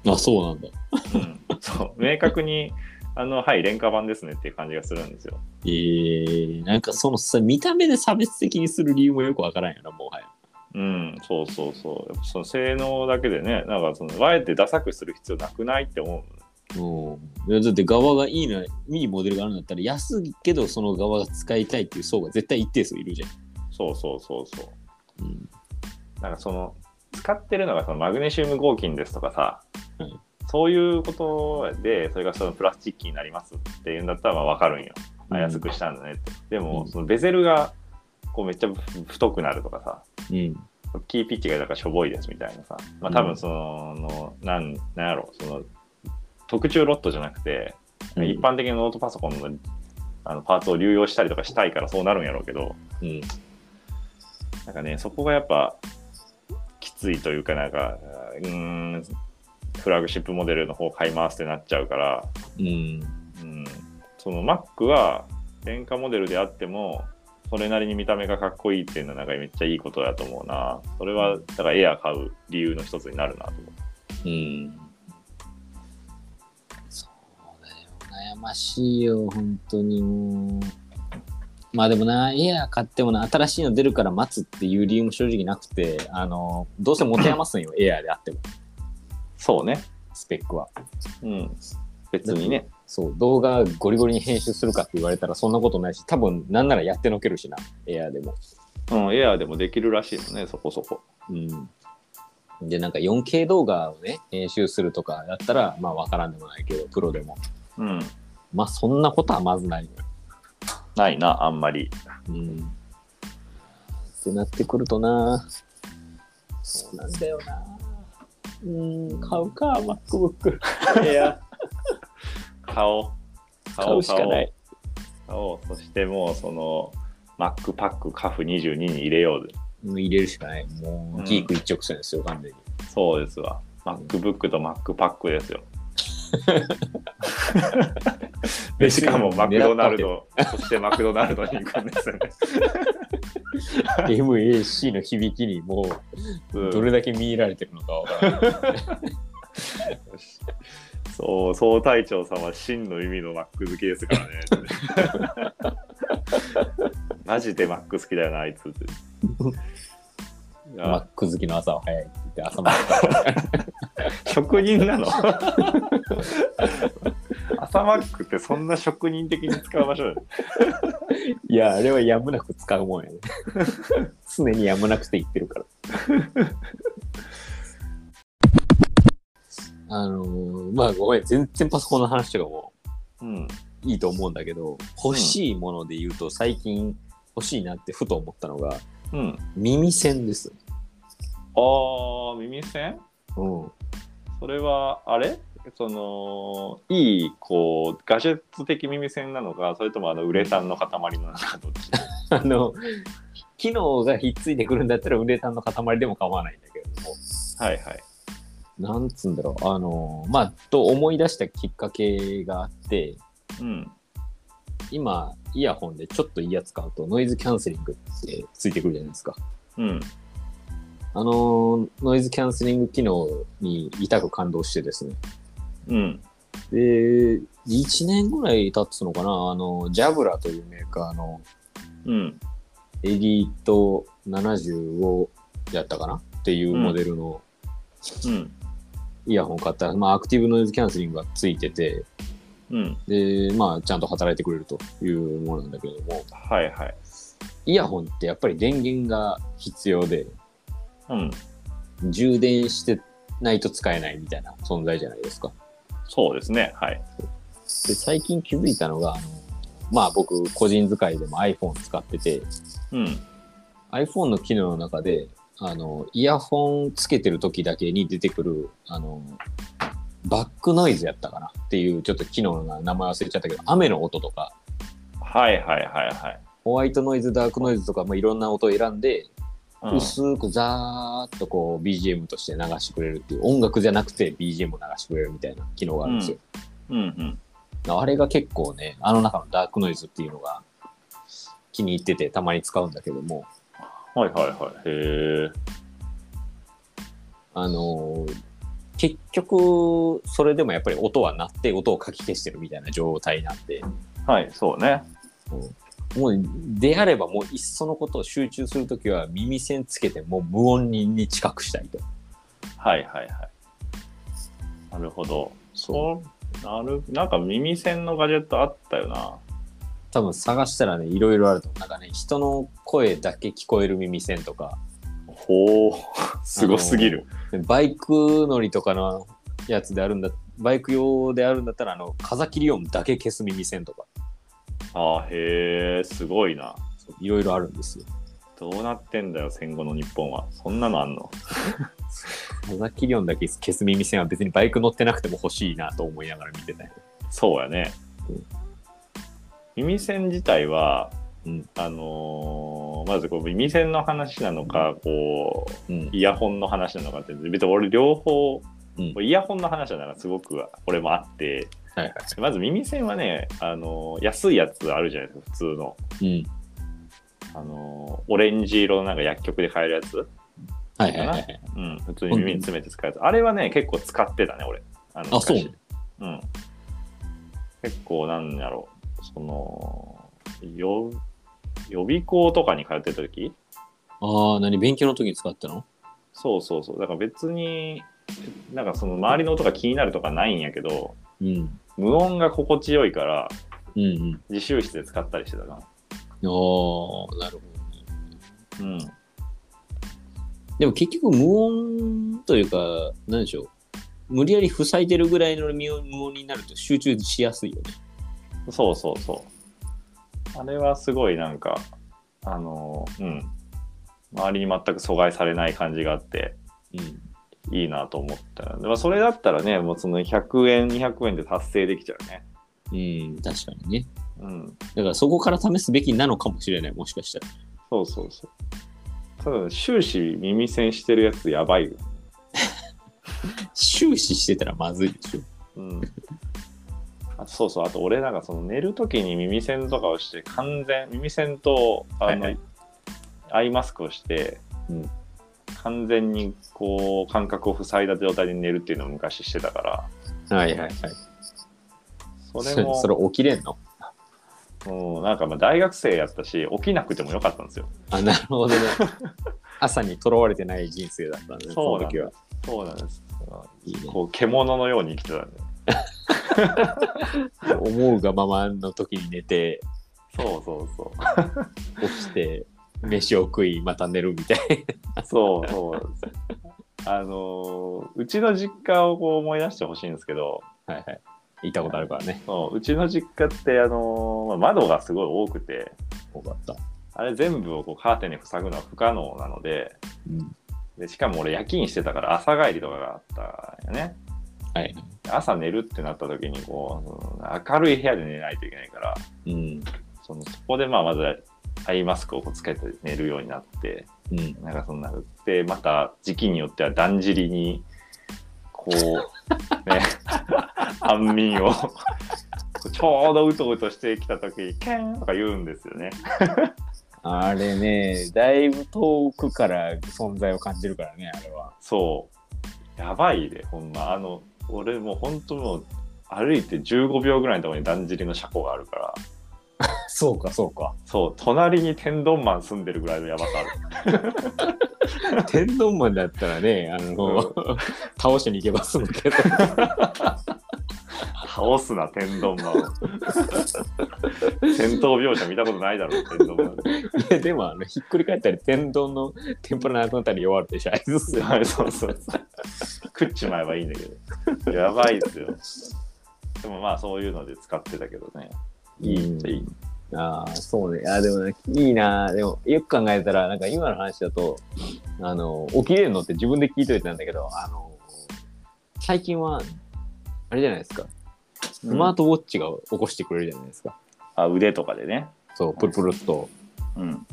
あ、そうなんだ。うん、そう明確にあのはい廉価版ですねっていう感じがするんですよ。えー、なんかそのさ、見た目で差別的にする理由もよくわからんよな、もはや。うん、そうそうそう。やっぱその性能だけでね、なんかそのあえてダサくする必要なくないって思う。うん、だって側がいいのいいモデルがあるんだったら安いけどその側が使いたいっていう層が絶対一定数いるじゃん。そうそうそうそう。うん、なんかその使ってるのがそのマグネシウム合金ですとかさ、はいそういうことでそれがそのプラスチックになりますっていうんだったらまあ分かるんよ、あ安くしたんだねって。でも、うん。そのベゼルがこうめっちゃ太くなるとかさうん。キーピッチがだからしょぼいですみたいなさ。まあ多分その、のなんなんやろその特注ロットじゃなくて、うん一般的なノートパソコンのあのパーツを流用したりとかしたいからそうなるんやろうけどうん。なんかね、そこがやっぱきついというか、なんか、うーん、フラグシップモデルの方買いますってなっちゃうから、うん。うん、その Mac は廉価モデルであっても、それなりに見た目がかっこいいっていうのはなんかめっちゃいいことだと思うな。それは、だからエア買う理由の一つになるなと思う。うん。ましいよ、本当にもう。まあでもな、エアー買ってもな、新しいの出るから待つっていう理由も正直なくて、あの、どうせ持て余すんよ、エアーであっても、そうね。スペックは。うん。別にね。そう、動画ゴリゴリに編集するかって言われたらそんなことないし、多分なんならやってのけるしな、エアーでも。うん、エアでもできるらしいのね、そこそこ。うん。で、なんか 4K 動画をね、編集するとかだったら、まあわからんでもないけど、プロでも。うん。まあそんなことはまずない。ないな、あんまり。うん。ってなってくるとな、そうなんだよな。うん、買うか、MacBook。いや、買おう。買うしかない。買おう。そしてもうその Mac パックカフ22に入れようぜ。もう入れるしかない。もう、ギーク一直線ですよ、完全に。そうですわ。MacBook と Mac パックですよ。でしかもマクドナルド、そしてマクドナルドに行くんですよね。MAC の響きにもううんどれだけ見入られてるのかわからない。そう、総隊長さんは真の意味のマック好きですからね。マジでマック好きだよな、あいつって。マック好きの朝は早いって言って朝まで。職人なの？朝マックってそんな職人的に使う場所だよ。いや、あれはやむなく使うもんやね。常にやむなくて言ってるから。あのーまあごめん、全然パソコンの話とかもうん。いいと思うんだけど、欲しいもので言うと最近欲しいなってふと思ったのが、うん。耳栓です。あー、耳栓？うん。それは、あれ？その、いい、こう、ガジェット的耳栓なのか、それともあのウレタンの塊なのか、どっち？あの、機能がひっついてくるんだったらウレタンの塊でも構わないんだけれども、はいはい。なんつうんだろう、あの、まあ、と思い出したきっかけがあって、うん。今、イヤホンでちょっといいやつ買うとノイズキャンセリングってついてくるじゃないですか。うん。あの、ノイズキャンセリング機能に痛く感動してですね。うん。で、1年ぐらい経つのかな、あの、ジャブラというメーカーのうん。エリート75やったかな？っていうモデルのうん。イヤホン買ったら、まあ、アクティブノイズキャンセリングがついてて、うん。で、まあ、ちゃんと働いてくれるというものなんだけれども、はいはい。イヤホンってやっぱり電源が必要で、うん。充電してないと使えないみたいな存在じゃないですか。そうですね。はい。で、最近気づいたのが、あの、まあ僕、個人使いでも iPhone 使ってて、うん。iPhone の機能の中で、あの、イヤホンつけてる時だけに出てくる、あの、バックノイズやったかなっていう、ちょっと機能の名前忘れちゃったけど、雨の音とか、はいはいはいはい。ホワイトノイズ、ダークノイズとか、まあ、いろんな音を選んで、うん、薄くザーッとこう BGM として流してくれるっていう、音楽じゃなくて BGM を流してくれるみたいな機能があるんですよ。うんうん。あれが結構ね、あの中のダークノイズっていうのが気に入っててたまに使うんだけども、はいはいはい。へえ。あのー結局、それでもやっぱり音は鳴って音をかき消してるみたいな状態なんで、はい、そうね。もうであればもういっそのことを集中するときは耳栓つけてもう無音に近くしたいと。はいはいはい。なるほど。そう、なる、なんか耳栓のガジェットあったよな。多分探したらね、いろいろあると。なんかね、人の声だけ聞こえる耳栓とか、ほう、すごすぎる。バイク乗りとかのやつであるんだ、バイク用であるんだったら、あの、風切り音だけ消す耳栓とか、ああ、へえ、すごいな。いろいろあるんですよ。どうなってんだよ、戦後の日本は。そんなのあんの？風切り音だけ消す耳栓は別にバイク乗ってなくても欲しいなと思いながら見てたよ。そうやねうん。耳栓自体は、うんあのーまずこう耳栓の話なのか、こう、うん。イヤホンの話なのかって、別に俺両方、うんイヤホンの話ならすごく俺もあって、はいはい。まず耳栓はね、あのー安いやつあるじゃないですか、普通の。うん。あのーオレンジ色のなんか薬局で買えるやつ。はいはいはいはい。うん、普通に耳に詰めて使うやつ。あれはね、結構使ってたね、俺。あのあそう昔うん。結構、なんやろう、その、よ予備校とかに通ってた時？ああ、何勉強の時に使ったの？そうそうそう。だから別に、なんかその周りの音が気になるとかないんやけど、うん。無音が心地よいから、うんうん。自習室で使ったりしてたな。ああ、なるほどね。うん。でも結局無音というか、なんでしょう。無理やり塞いでるぐらいの無音無音になると集中しやすいよね。そうそうそう。あれはすごいなんか、あの、うん。周りに全く阻害されない感じがあって、うん。いいなと思ったら、まあ、それだったらね、もうその100円、200円で達成できちゃうね。うん、確かにね。うん。だからそこから試すべきなのかもしれない、もしかしたら。そうそうそう。ただ、終始耳栓してるやつやばいよ。終始してたらまずいでしょ。うん。あそうそうあと俺なんかその寝る時に耳栓とかをして完全耳栓とあの、はいはいアイマスクをして、うん完全にこう感覚を塞いだ状態で寝るっていうのを昔してたからはいはいはい。それも それ起きれんの？うん、なんかまあ大学生やったし起きなくてもよかったんですよあ、なるほどね。朝にとらわれてない人生だったんで、その時は。そうなんですいいね。こう獣のように生きてたんで 思うがままの時に寝て、そうそうそう起きて、飯を食い、また寝るみたいそうそうあのーうちの実家をこう思い出してほしいんですけどな。はいはい。言ったことあるからね。そううちの実家って、あの窓がすごい多くてよかった。あれ全部をこうカーテンに塞ぐのは不可能なのでうん。でしかも俺夜勤してたから朝帰りとかがあったよねはい。朝寝るってなった時にこう明るい部屋で寝ないといけないからうん。そのそこでまあまずアイマスクをつけて寝るようになってうん。なんかそんなでまた時期によってはだんじりにこう ね安眠を ちょうどうとうとしてきた時にキャーンとか言うんですよね。あれね、だいぶ遠くから存在を感じるからね、あれは。そうやばいでほんまあの俺もう本当もう歩いて15秒ぐらいのところにだんじりの車庫があるから そうか、そうか。そう隣に天丼マン住んでるぐらいのやばさある。天丼マンだったらね、あの、倒しに行けば済むけど。倒すな天丼マンを戦闘描写見たことないだろ天丼マンいや、でも、あの、ひっくり返ったり、天丼の天ぷらなくなったり弱るでしょ、あいつっすよ。はい、そうそうそう。食っちまえばいいんだけど。やばいですよ。でもまあそういうので使ってたけどね。いいっちゃいい。ああ、そうね。あでもね、いいな。でも、よく考えたら、なんか今の話だと、あの、起きれるのって自分で聞いといてなんだけど、あの、最近は、あれじゃないですか。スマートウォッチが起こしてくれるじゃないですか。あ腕とかでね。そう、プルプルっと。うん。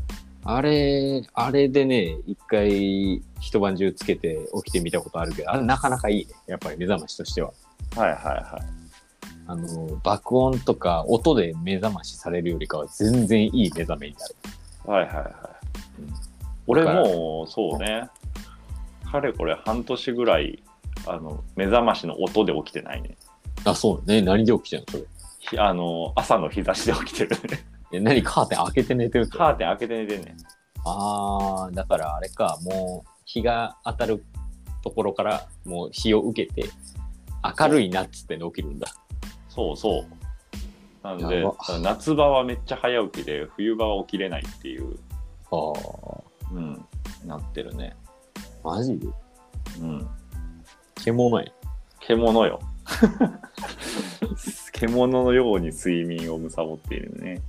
あれ、あれでね、一回一晩中つけて起きてみたことあるけど、あれなかなかいいね。やっぱり目覚ましとしては。はいはいはい。あの、爆音とか音で目覚ましされるよりかは全然いい目覚めになる。はいはいはい。うん俺もうそうね。かれこれ半年ぐらい、あの、目覚ましの音で起きてないね。あ、そうね。何で起きちゃうのそれ？ひあの、朝の日差しで起きてるね。え、何カーテン開けて寝てるってカーテン開けて寝てんねん。ああ、だからあれか、もう日が当たるところからもう日を受けて、明るいなっつって起きるんだ。そうそう。なんで夏場はめっちゃ早起きで、冬場は起きれないっていう、ああ、うん、なってるね。マジ？でうん。獣や。獣よ。獣のように睡眠を貪っているね。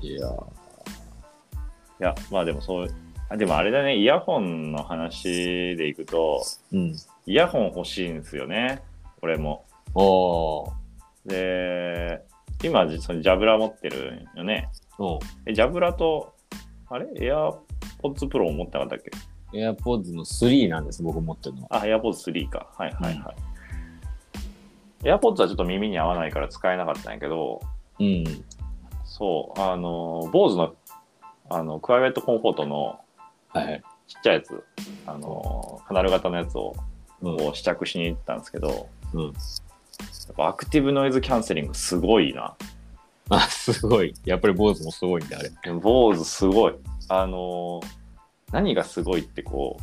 いやいや、まあでもそう、あでもあれだね、イヤホンの話でいくと、うん。イヤホン欲しいんですよね、俺も。ああ、で、今、そのジャブラ持ってるよね。うん。え、ジャブラと、あれ？エアポッツプロ持ってなかったっけ？AirPods の3なんです、僕持ってるのは。あ、AirPods 3か。はいはいはい。AirPods はちょっと耳に合わないから使えなかったんやけど、うん。そう、あの、BOSE の、あの、クワイエットコンフォートのはいはい。ちっちゃいやつ、あの、カナル型のやつをうん。こう試着しに行ったんですけど、うん。アクティブノイズキャンセリングすごいな。あ、すごい。やっぱり坊主もすごいんだ、あれ。BOSE すごい。あの、何がすごいってこ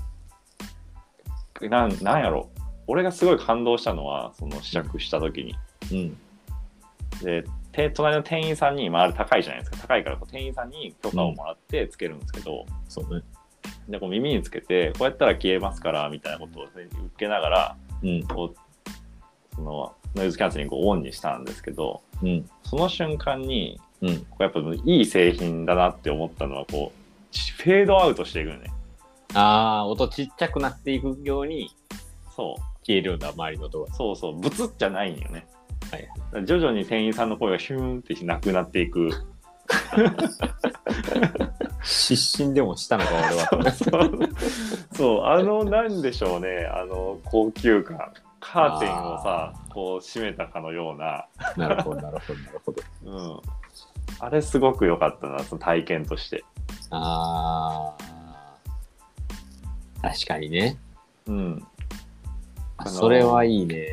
う、なんなんやろ。俺がすごい感動したのは、その試着した時に。うん。で、て隣の店員さんに、まあ、あれ高いじゃないですか。高いからこう店員さんに許可をもらってつけるんですけど、そうね。でこう耳につけて、こうやったら消えますからみたいなことを受けながら、うん。こうそのノイズキャンセリングをオンにしたんですけど、うん。その瞬間に、うん。こうやっぱいい製品だなって思ったのは、こう、ちフェードアウトしていくよね。ああ、音ちっちゃくなっていくようにそう。消えるんだ、周りの音が。そうそう、ブツッじゃないんよね。はい徐々に店員さんの声がヒューンってなくなっていく。失神でもしたのか、俺は。そうそう、あの、なんでしょうね、あの、高級感、カーテンをさこう閉めたかのような、なるほど、なるほど、なるほど。うん、あれすごく良かったなその体験として。ああ。確かにね。うん、それはいいね。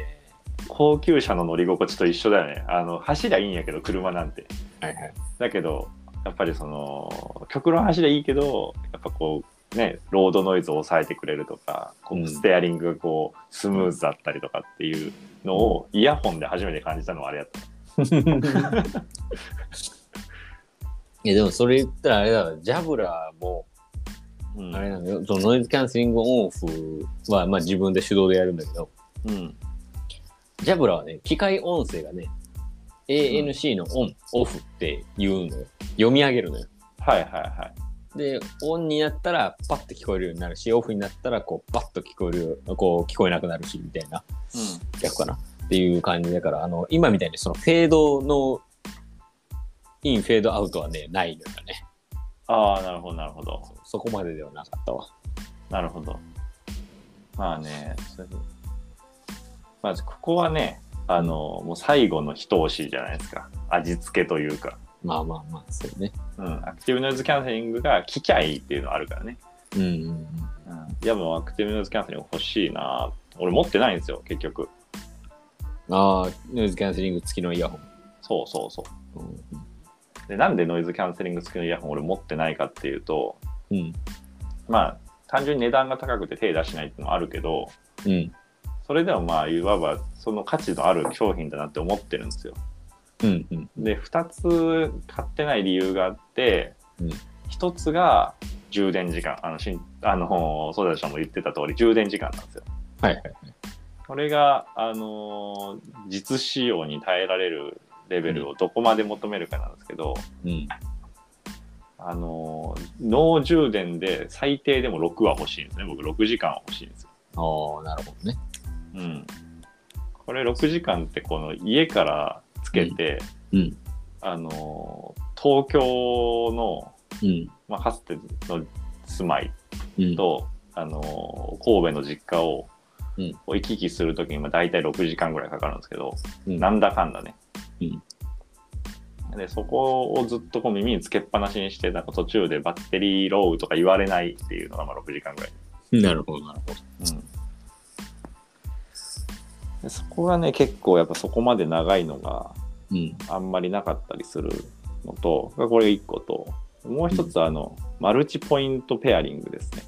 高級車の乗り心地と一緒だよね。あの走りゃいいんやけど車なんて。はいはい。だけどやっぱりその極論走りゃいいけどやっぱこうねロードノイズを抑えてくれるとかこうステアリングがこうスムーズだったりとかっていうのをイヤホンで初めて感じたのはあれやった。いや、でもそれ言ったらあれだわ、ジャブラも、うんあれなのよ、そのノイズキャンセリングオンオフは、まあ自分で手動でやるんだけど、うんジャブラはね、機械音声がね、ANC のオン、オフって言うのよ。読み上げるのよ。はいはいはい。で、オンになったらパッと聞こえるようになるし、オフになったらこうバッと聞こえるよ、こう聞こえなくなるし、みたいな逆かなっていう感じだから、あの、今みたいにそのフェードのイン、フェードアウトはね、ないのよね。ああなるほどなるほど。そこまでではなかったわ。なるほど。まあね、そまずここはね、あの、もう最後の一押しじゃないですか。味付けというか。まあまあまあ、そうね。うん、アクティブノイズキャンセリングが聞きゃいいっていうのはあるからね。うんうんうん。うん、いやもうアクティブノイズキャンセリング欲しいな俺持ってないんですよ、結局。ああ、ノイズキャンセリング付きのイヤホン。そうそうそうんう。で、なんでノイズキャンセリング付きのイヤホン俺持ってないかっていうと、うん。まあ、単純に値段が高くて手出しないっていうのもあるけど、うん。それでもまあ、いわばその価値のある商品だなって思ってるんですよ。うん。うん。で、2つ買ってない理由があって、うん1つが充電時間。あの、しんあの、ソダさんも言ってた通り、充電時間なんですよ。はいはいはい。これが、あのー実使用に耐えられるレベルをどこまで求めるかなんですけど、うん。あのーノー充電で最低でも6は欲しいんですね。僕6時間は欲しいんですよ。ああ、なるほどね。うん。これ6時間ってこの家からつけて、うん。あのー東京の、うん。まあ、かつての住まいうん。と、あのー神戸の実家を、うん行き来するときにまあ大体6時間ぐらいかかるんですけど、うんなんだかんだね。うんでそこをずっとこう耳につけっぱなしにしてなんか途中でバッテリーローとか言われないっていうのがまあ6時間ぐらい。なるほど、なるほど。うんでそこがね結構やっぱそこまで長いのがうん。あんまりなかったりするのとこれが1個ともう一つはあの、マルチポイントペアリングですね。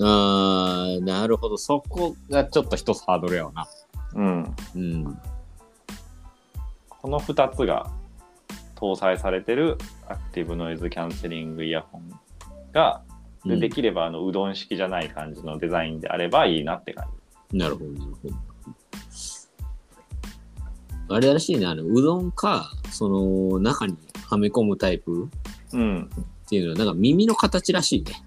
ああ、なるほど。そこがちょっと一つハードルやわな。うん、うん。この2つが搭載されてるアクティブノイズキャンセリングイヤホンがでできればあのうどん式じゃない感じのデザインであればいいなって感なるほど、なるほど。あれらしいね、あの、うどんか、その、中にはめ込むタイプじ。うん。っていうのは、なんか耳の形らしいね。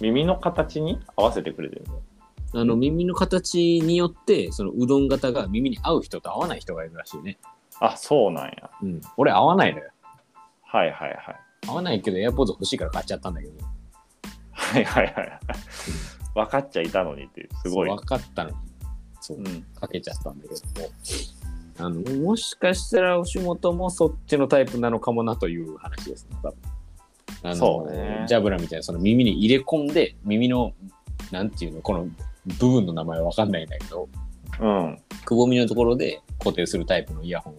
耳の形に合わせてくれてる。あの、耳の形によって、そのうどん型が耳に合う人と合わない人がいるらしいね。あ、そうなんや。うん。俺合わないのよ。はいはいはい。合わないけど、エアポード欲しいから買っちゃったんだけど。はいはいはい。分かっちゃいたのにっていう、すごい。分かったのに。そうう。ん。かけちゃったんだけども。あの、もしかしたら、吉本もそっちのタイプなのかもなという話ですね、多分。あのそうねジャブラみたいな、その耳に入れ込んで、耳の、なんていうの、この部分の名前わかんないんだけど、うん。くぼみのところで固定するタイプのイヤホン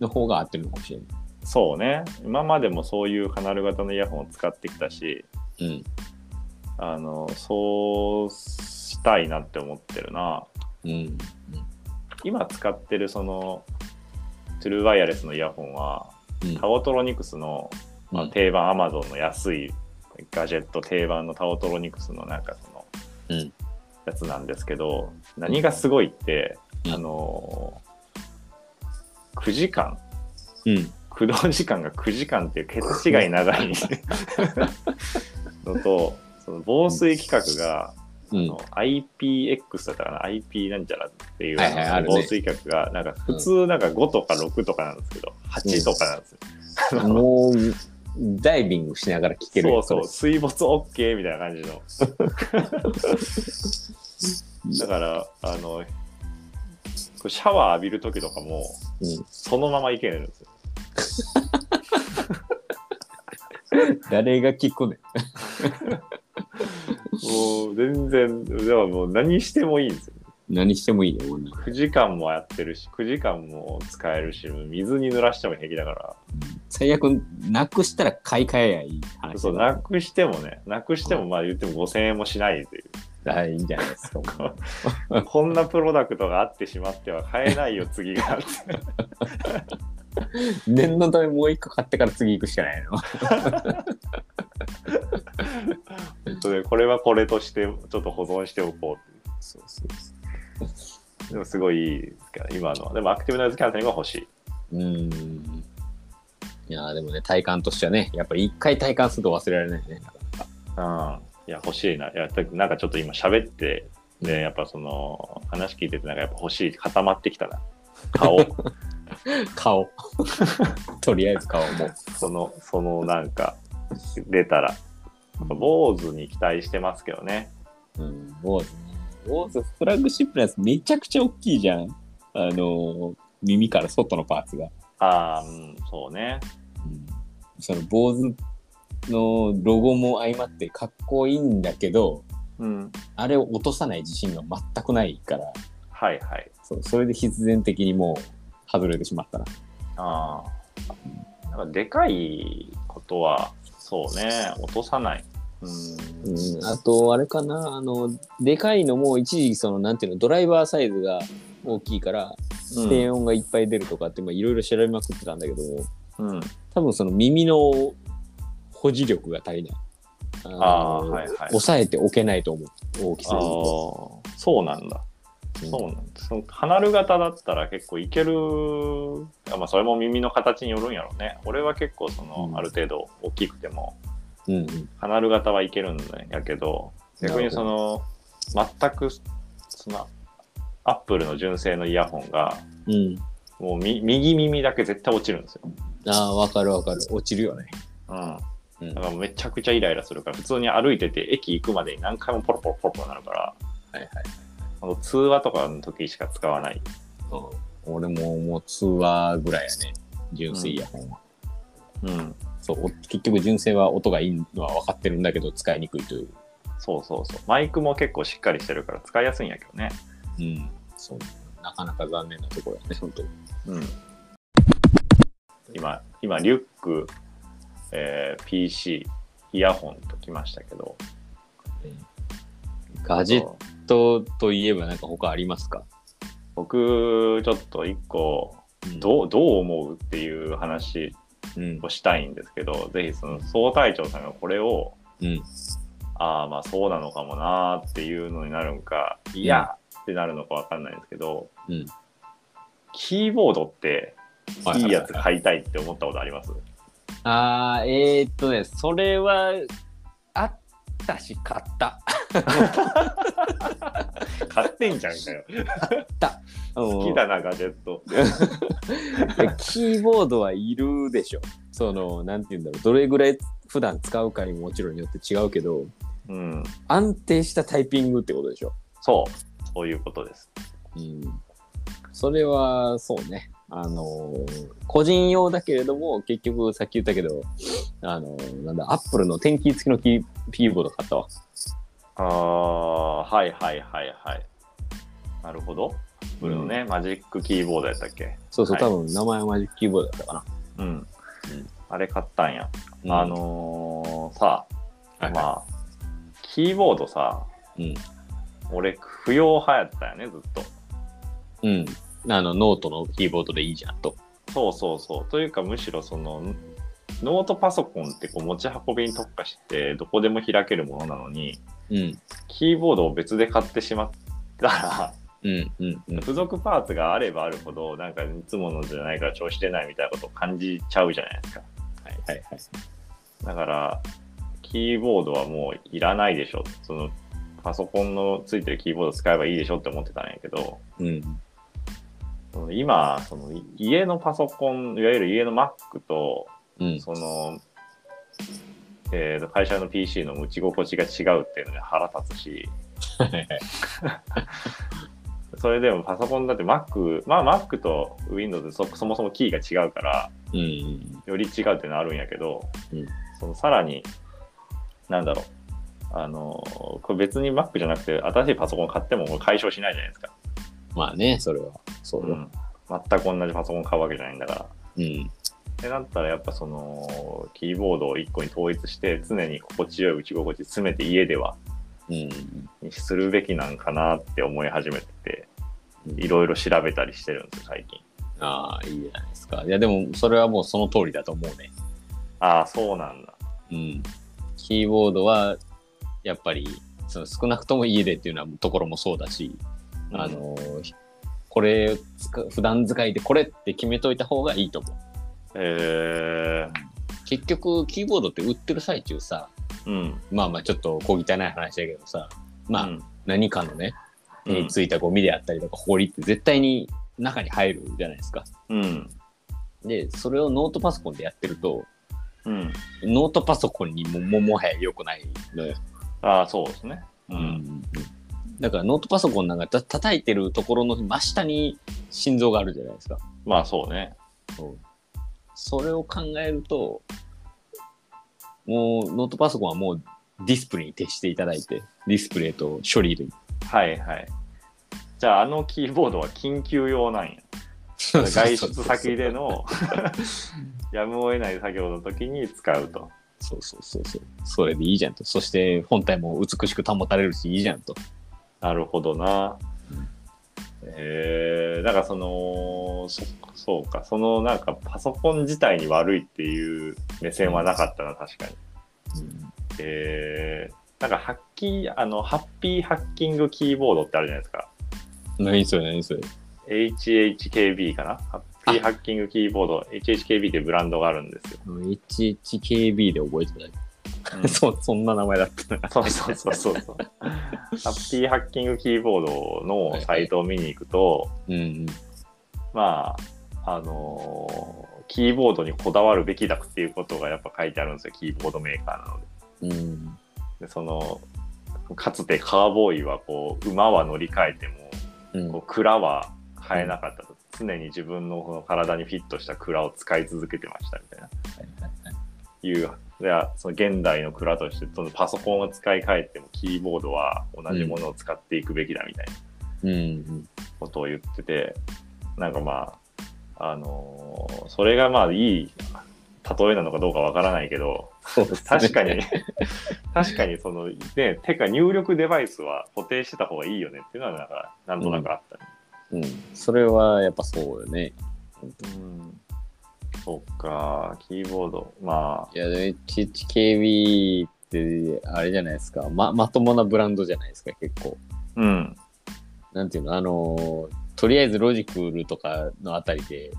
の方が合ってるのかもしれそうね。今までもそういうカナル型のイヤホンを使ってきたし、ない。あの、そうしたいなって思ってるな。うん。うん。今使ってるその、トゥルーワイヤレスのイヤホンは、うんタオトロニクスの、まあ、うん定番アマゾンの安いガジェット定番のタオトロニクスのなんかそのうんやつなんですけど何がすごいって、うんあのー9時間うん。駆動時間が9時間っていう桁違い長いのとその防水規格が、う IPX だったかな？IP なんちゃらっていう、はいはいあるね。防水規格がなんか普通なんか5とか6とかなんですけど、8とかなんですよ。もう、ダイビングしながら聞けるそうそう水没 OK みたいな感じの。だから、あの、シャワー浴びるときとかも、うん。そのままいけるんですよ。誰が聞くねん。もう全然、でももう何してもいいんですよ。何してもいいよ、こんな9時間もやってるし、9時間も使えるし、水に濡らしても平気だから、最悪、なくしたら買い替えやいい話だそう、なくしてもね、なくしてもまあ言っても5000円もしないという。あいいんじゃないですか。こんなプロダクトがあってしまっては買えないよ、次が。念のためもう一個買ってから次行くしかないの。本当にこれはこれとしてちょっと保存しておこうそうそうでもすごいいいですから、今のは。でもアクティブノイズキャンセリングが欲しい。うーん。いやーでもね、体感としてはね、やっぱり一回体感すると忘れられないね。うん。いや、欲しいな。いや、なんかちょっと今喋って、で、やっぱその、話聞いてて、なんかやっぱ欲しい、固まってきたな。顔。顔。とりあえず顔も。その、そのなんか、出たら。坊主に期待してますけどね。うん、坊主ね。坊主フラッグシップのやつめちゃくちゃ大きいじゃん。あのー耳から外のパーツが。ああ、うん、そうね。うん、その坊主のロゴも相まってかっこいいんだけど、うん。あれを落とさない自信が全くないから、はいはい。そうそれで必然的にもう外れてしまったな。ああ。なんかでかいことは、そうね、落とさない。うん。うん、あと、あれかな、あの、でかいのも一時期その、なんていうの、ドライバーサイズが大きいから、うん低音がいっぱい出るとかって、まあいろいろ調べまくってたんだけども、うん。多分その耳の保持力が足りない。あのあーはいはい抑えておけないと思う、大きさ。そうなんだ。うんそうなんだ。その離る型だったら結構いける。あまあそれも耳の形によるんやろうね。俺は結構その、うんある程度大きくてもうんうん離る型はいけるんやけど逆にその全くそのアップルの純正のイヤホンがうん。もうみ右耳だけ絶対落ちるんですよ。ああ、わかるわかる。落ちるよね。うん。うん。だからめちゃくちゃイライラするから普通に歩いてて駅行くまでに何回もポロポロポロポロなるからはいはい。あの通話とかの時しか使わない。うん、俺ももう通話ぐらいやね。純正イヤホンは。うん。そう、お結局純正は音がいいのは分かってるんだけど、使いにくいという。そうそうそう。マイクも結構しっかりしてるから使いやすいんやけどね。うん。そう。なかなか残念なところやね、本当に。うん。今、今、リュック、えー PC、イヤホンときましたけど。ガジェットといえばなんか他ありますか？僕、ちょっと一個、どう、どう思うっていう話うん。をしたいんですけど、ぜひその総隊長さんがこれを、うん。ああ、まあそうなのかもなーっていうのになるんか、いやってなるのかわかんないんですけど、うん。キーボードってはいいいやつ買いたいって思ったことあります？あー、えー、っとね、それは、あったし、買った。買ってんじゃんかよ。好好きだな、ガジェット。キーボードはいるでしょ。その、なんて言うんだろう。どれぐらい普段使うかにももちろんによって違うけど、うん。安定したタイピングってことでしょ。そう。そういうことです。うん。それは、そうね。あのー個人用だけれども、結局さっき言ったけど、あのーなんだ、アップルの天気付きのキーキーボード買ったわ。ああ、はいはいはいはい。なるほど。ブルのね、マジックキーボードやったっけ？そうそう、はい多分名前はマジックキーボードだったかな。うん。あれ買ったんや。うんあのーさ、はいまあ、キーボードさ、うん。俺、不要派やったよね、ずっと。うん。あの、ノートのキーボードでいいじゃんと。そうそうそう。というか、むしろその、ノートパソコンってこう持ち運びに特化して、どこでも開けるものなのに、うん。キーボードを別で買ってしまったら、うん。うん。うん。付属パーツがあればあるほど、なんかいつものじゃないから調子出ないみたいなことを感じちゃうじゃないですか。はいはいはい。だから、キーボードはもういらないでしょ。その、パソコンのついてるキーボード使えばいいでしょって思ってたんやけど、うん。その今、そのい家のパソコン、いわゆる家の Mac と、うん。その、えーと会社の PC の持ち心地が違うっていうので腹立つし、それでもパソコンだって Mac、まあ Mac と Windows そそもそもキーが違うから、うん。より違うっていうのはあるんやけど、うんそのさらに、なんだろう、あの、これ別に Mac じゃなくて、新しいパソコン買ってもこれ解消しないじゃないですか。まあね、それは。そうよ。うん、全く同じパソコン買うわけじゃないんだから。うん。ってなったらやっぱそのキーボードを1個に統一して常に心地よい打ち心地詰めて家ではうん。にするべきなんかなって思い始めててうんいろいろ調べたりしてるんですよ最近ああ、いいじゃないですか。いや、でも、それはもうその通りだと思うね。ああそうなんだうん。キーボードは、やっぱり、その少なくとも家でっていうのはところもそうだし、あの、これ普段使いでこれって決めといた方がいいと思う。え結局、キーボードって売ってる最中さ、ー、うん。まあまあちょっと小汚い話だけどさ、まあうん。何かのね、についたゴミであったりとか、ホコリって絶対に中に入るじゃないですか。うん。で、それをノートパソコンでやってると、うん。ノートパソコンにもももはや良くないのよ。ああそうですね。ううんんだからノートパソコンなんかた叩いてるところの真下に心臓があるじゃないですか。まあそうね。それを考えると、もうノートパソコンはもうディスプレイに徹していただいて、ディスプレイと処理類。はいはいじゃああのキーボードは緊急用なんや外出先での やむを得ない作業の時に使うとそうそうそうそう。それでいいじゃんと。そして本体も美しく保たれるしいいじゃんと。なるほどな。うんえー、だからそのそそうかそのなんかパソコン自体に悪いっていう目線はなかったな確かに。えー、なんかハッキーあのハッピーハッキングキーボードってあるじゃないですか。何それ何それ。HHKB かな？ハッピーハッキングキーボード HHKB っていうブランドがあるんですよ。HHKB で覚えてた。うん そそんな名前だったな。そうそうそうそうそう。ハッピーハッキングキーボードのサイトを見に行くと、うんまあ、あのーキーボードにこだわるべきだっていうことがやっぱ書いてあるんですよ、キーボードメーカーなので。うん。うん。でその、かつてカーボーイはこう、馬は乗り換えても、うんこう蔵は変えなかったと。常に自分のこの体にフィットした蔵を使い続けてましたみたいな。いう、いやその現代の蔵として、そのパソコンを使い替えても、キーボードは同じものを使っていくべきだみたいな。うん。ことを言っててなんかまああのーそれがまあいい例えなのかどうかわからないけどね確かに 確かにそのねてか入力デバイスは固定してた方がいいよねっていうのはなんかなんとなくあったね、うん。それはやっぱそうよね。うんそっかキーボードまいや、HHKB って、あれじゃないですか。ま、まともなブランドじゃないですか、結構。あうんなんていうの、あのーとりあえずロジクールとかのあたりで、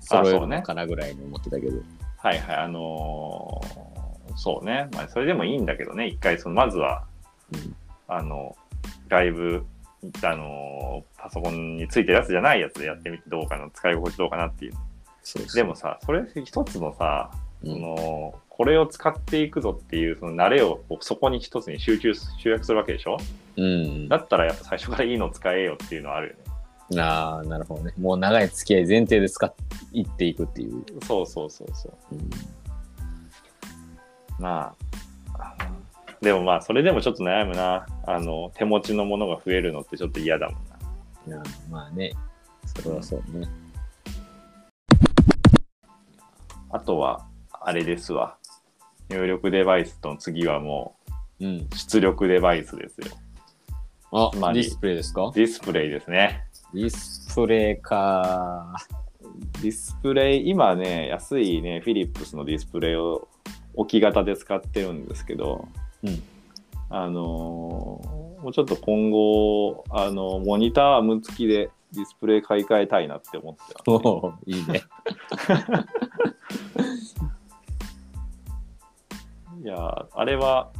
揃えるのかなぐらいに思ってたけど。はいはい。あのーそうね。まあそれでもいいんだけどね。一回そのまずはうん。あの外部あのパソコンについてるやつじゃないやつでやってみてどうかな。使い心地どうかなっていう。そうそう。でもさそれ一つのさ、うん。そのこれを使っていくぞっていうその慣れをそこに一つに集中集約するわけでしょ？うん。だったらやっぱ最初からいいの使えよっていうのはあるよね。ああ、なるほどね。もう長い付き合い前提で使っていっていくっていう。そうそうそうそう。うん。まあでもまあそれでもちょっと悩むな。あの手持ちのものが増えるのってちょっと嫌だもんな。なまあね、それはそうね。あとはあれですわ入力デバイスと次はもうん。う出力デバイスですよあ、つまりディスプレイですか？ディスプレイですねディスプレイか。ディスプレイ、今ね、安いね、フィリップスのディスプレイを置き型で使ってるんですけど、うんあのーもうちょっと今後、あのモニターアーム付きでディスプレイ買い替えたいなって思ってます、おお、いいね。いやー、あれは、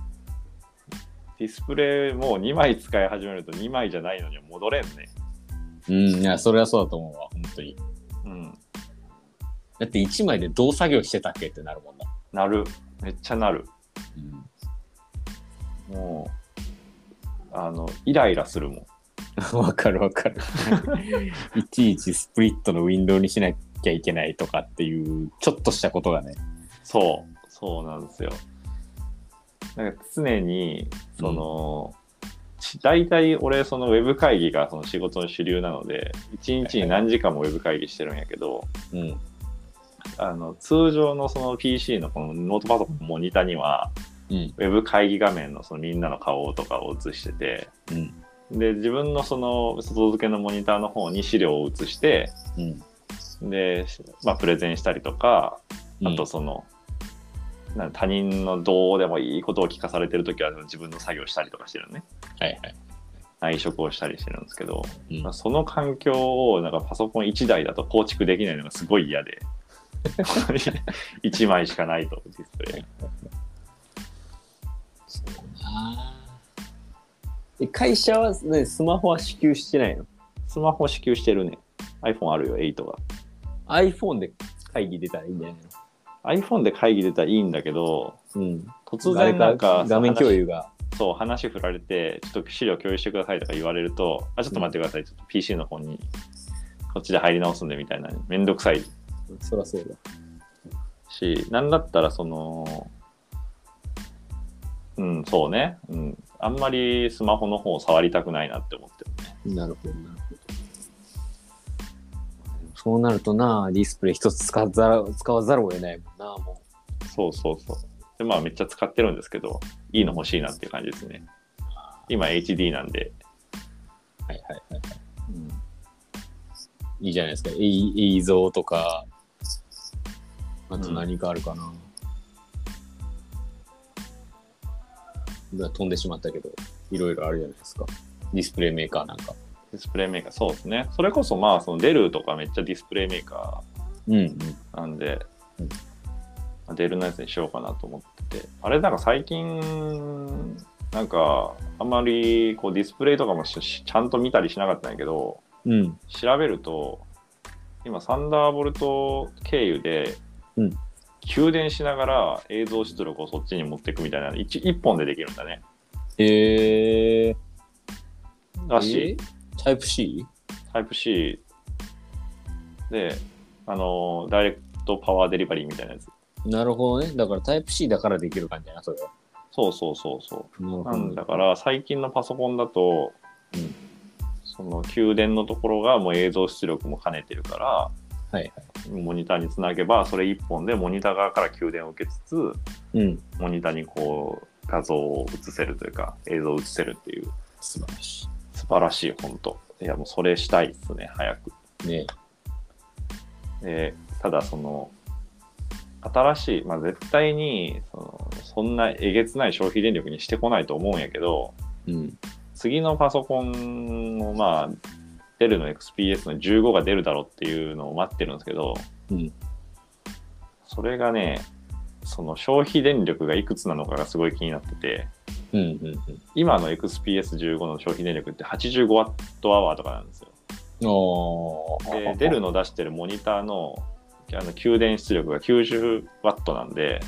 ディスプレイもう2枚使い始めると2枚じゃないのには戻れんね。うん、いや、それはそうだと思うわ、本当に。うん。だって1枚でどう作業してたっけってなるもんな。なる。めっちゃなる。うん、もう、あのイライラするもん わかるわかる。いちいちスプリットのウィンドウにしなきゃいけないとかっていう、ちょっとしたことがね。そうそうなんですよなんか常にその、ち大体俺そのウェブ会議がその仕事の主流なので1日に何時間もウェブ会議してるんやけど、うん。あの通常のその PC のこのノートパソコンのモニターにはうん。ウェブ会議画面のそのみんなの顔とかを映しててうん。で自分のその外付けのモニターの方に資料を映してうん。で、まあ、プレゼンしたりとかあとその、なん他人のどうでもいいことを聞かされてる時は自分の作業したりとかしてるのね。はいはい。内職をしたりしてるんですけど、うん。まあ、その環境をなんかパソコン1台だと構築できないのがすごい嫌で 1枚しかないとディスプレイ。あー。え会社は、ね、スマホは支給してないの？スマホ支給してるね。iPhone あるよ8が ?iPhone で会議出たらいいんじゃない iPhone で会議出たらいいんだけどのうん。突然なんか画面共有が。そう話振られてちょっと資料共有してくださいとか言われるとあちょっと待ってください、ちょっと PC の方にこっちで入り直すんでみたいなめんどくさいそらそうだ。しなんだったらそのうんそうね、うん、あんまりスマホの方を触りたくないなって思ってるねなるほど、なるほど。そうなるとな、ディスプレイ一つ使わざる使わざるを得ないもんな、もそうそうそうでまあめっちゃ使ってるんですけどいいの欲しいなっていう感じですね今 HD なんで、う。はいはいはいはい。いいじゃないですか。えい映像とか、あと何かあるかな。うわ飛んでしまったけど、いろいろあるじゃないですか。ディスプレイメーカーなんか。ディスプレイメーカー。そうですね。それこそまあそのデルとかめっちゃディスプレイメーカうん、うん。ーなんで、うん。まあデルのやつにしようかなと思ってて。あれなんか最近なんかあんまりこうディスプレイとかもちゃんと見たりしなかったんやけどうん。調べると今サンダーボルト経由で、うん。給電しながら映像出力をそっちに持っていくみたいな一一本でできるんだね。へえー。らしい、えータイプ C? タイプ C であのダイレクトパワーデリバリーみたいなやつなるほどね。だからタイプ C だからできる感じやな、それは。そうそうそうそうなんだから最近のパソコンだと、うんその給電のところがもう映像出力も兼ねてるからはいはい。モニターにつなげばそれ1本でモニター側から給電を受けつつうん。モニターにこう画像を映せるというか映像を映せるっていう素晴らし素晴らしい本当いやもうそれしたいっすね早くい。ねでただその新しい、まあ、絶対にそのそんなえげつない消費電力にしてこないと思うんやけどうん。次のパソコンのまあデルの XPS の15が出るだろうっていうのを待ってるんですけど、うんそれがねその消費電力がいくつなのかがすごい気になっててうんうん今の XPS15 の消費電力って 85W アワーとかなんですよ。でデルの出してるモニターのあの給電出力が 90W なんで。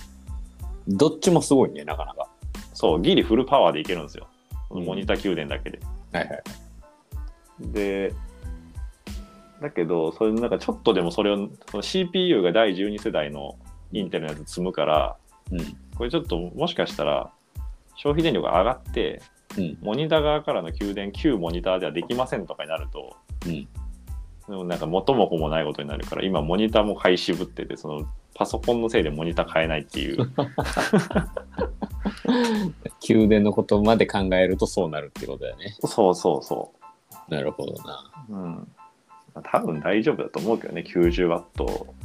どっちもすごいね、なかなか。そうギリフルパワーでいけるんですよ。モニター給電だけで、はいはい。でだけどそれなんかちょっとでもそれをその CPU が第12世代のインテルのやつ積むからうん。これちょっともしかしたら消費電力が上がってうん。モニター側からの給電旧モニターではできませんとかになるとうん。でもなんか元も子もないことになるから今モニターも買い渋っててそのパソコンのせいでモニター買えないっていう 宮殿のことまで考えるとそうなるってことだよね。そうそうそなるほどな。ううん多分大丈夫だと思うけどね 90W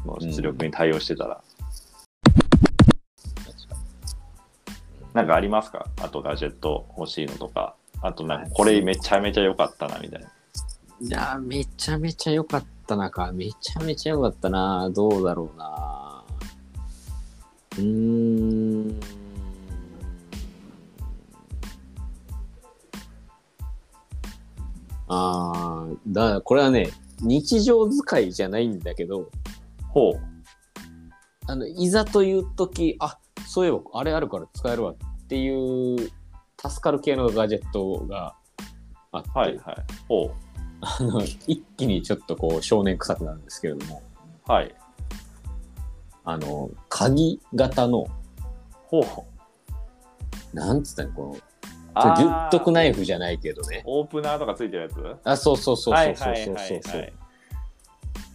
の出力に対応してたら、なんかありますか？あとガジェット欲しいのとかあとなんかこれめちゃめちゃ良かったなみたいないやー、めちゃめちゃ良かったなか。めちゃめちゃ良かったな。どうだろうな。うーん。ああ、だ、これはね、日常使いじゃないんだけど、ほうあの、いざという時、あ、そういえばあれあるから使えるわっていう助かる系のガジェットがあって、はいはい。あの一気にちょっとこう少年臭くなるんですけれども。はい。あの鍵型のほう。なんつったのこのギュッとくナイフじゃないけどね。オープナーとかついてるやつ？あそうそうそうはいそうそうそう。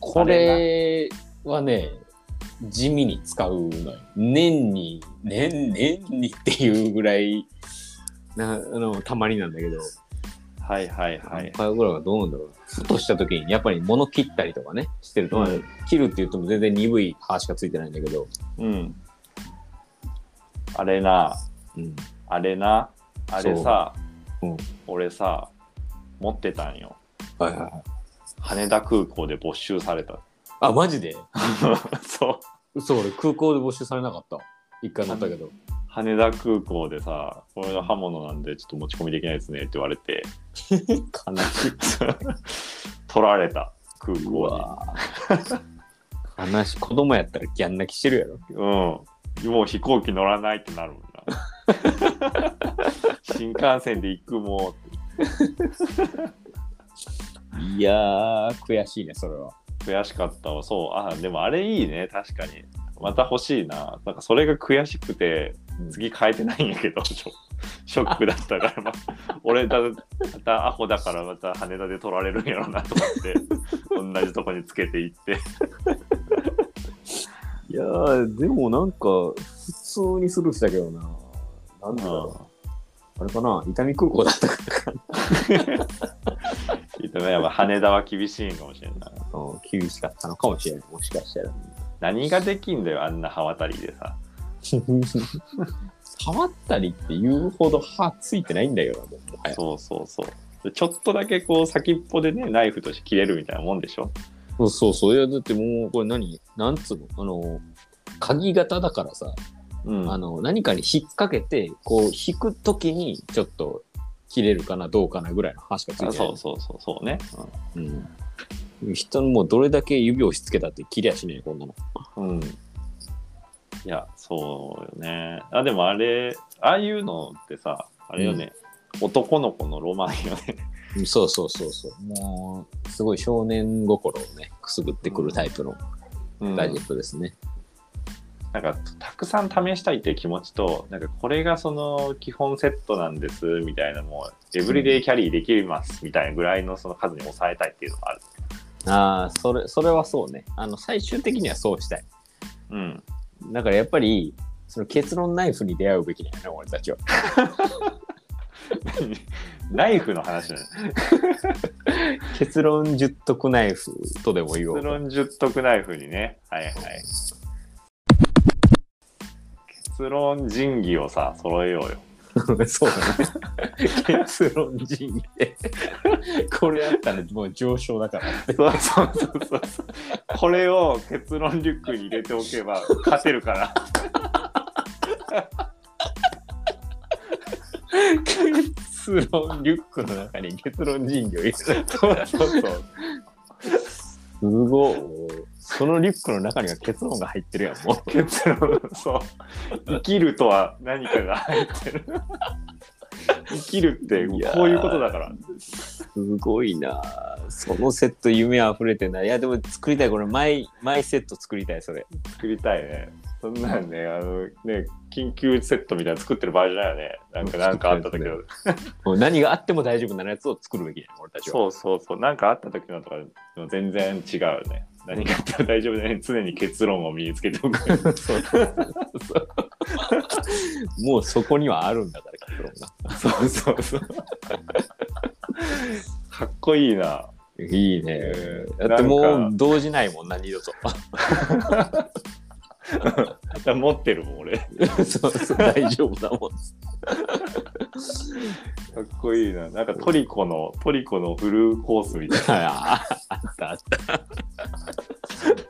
これはね地味に使うのよ。年に年年にっていうぐらいなあのたまになんだけど。はいはいはい。何回ぐらいがどうなんだろう。ふとした時にやっぱり物切ったりとかねしてると、まあうん。切るって言っても全然鈍い刃しかついてないんだけど、うん。あれな、うん、あれな、あれさ、そう。うん。俺さ、持ってたんよ。はいはいはい。羽田空港で没収された。あマジで？そう。嘘俺空港で募集されなかった。一回乗ったけど。羽田空港でさ、これ刃物なんでちょっと持ち込みできないですねって言われて、悲しい。取られた、空う港わー。悲しい。子供やったらギャン泣きしてるやろ。に。うん。もう飛行機乗らないってなるもんな。新幹線で行くもいやー悔しいねそれは悔しかったわ。そう。あ、でもあれいいね。確かに。また欲しいな。なんかそれが悔しくて、次変えてないんやけど、ショックだったから、まあ、俺だ、またアホだからまた羽田で取られるんやろうなと思って、同じとこにつけていって。いやーでもなんか普通にスルーしたけどななんだろうあれかな伊丹空港だったからか やっぱ羽田は厳しいんかもしれんない。厳しかったのかもしれないもしかしたら何ができんだよ、あんな刃渡りでさ。触ったりって言うほど歯ついてないんだよなそうそうそう。ちょっとだけこう先っぽでね、ナイフとして切れるみたいなもんでしょ？そうそういやだってもうこれ何なんつうのあの鍵型だからさ、うん。あの何かに引っ掛けてこう引くときにちょっと切れるかなどうかなぐらいの歯しかついてないあそうそうそうそうね。うん、人のもうどれだけ指を押し付けたって切りゃしねえこんなのうん。うん。いや、そうよね。あ、でもあれ、ああいうのってさ、あれよね、男の子のロマンよね。うんそうそうそうそうもうすごい少年心をねくすぐってくるタイプのうんガジェットですね、なんかたくさん試したいっていう気持ちとなんかこれがその基本セットなんですみたいなもうエブリデイキャリーできますみたいなぐらいのその数に抑えたいっていうのがある。ああそれそれはそうねあの最終的にはそうしたいうん。だからやっぱりその結論ナイフに出会うべきだよね俺たちはナイフの話だね。結論十徳ナイフとでも言おう結論十徳ナイフにね。はいはい。結論仁義をさ、揃えようよ。そうだね結論人でこれあったらもう上昇だからそうそうそうそう。これを結論リュックに入れておけば勝てるから。結論リュックの中に結論人魚入れるそうそうそう。すごい。そのリュックの中には結論が入ってるやんもう。結論そう。生きるとは何かが入ってる。生きるってこういうことだから。すごいな。そのセット夢あふれてない。いやでも作りたい。これマイマイセット作りたいそれ。作りたいねそんなんねあのね緊急セットみたいなの作ってる場合じゃないよね。なんかなんかあった時の。もう何があっても大丈夫なやつを作るべき。だよ俺たちはそうそうそう。なんかあった時のとか全然違うよね。何があっても大丈夫で、ね、常に結論を身につけておく。そうそうもうそこにはあるんだから結論が。そうそうそう。かっこいいな。いいね。えー。だってもう動じないもんな二度と 持ってるもん俺。か そうそう大丈夫だもんっこいいな。なんかトリコのトリコのフルコースみたいな。ああったあった。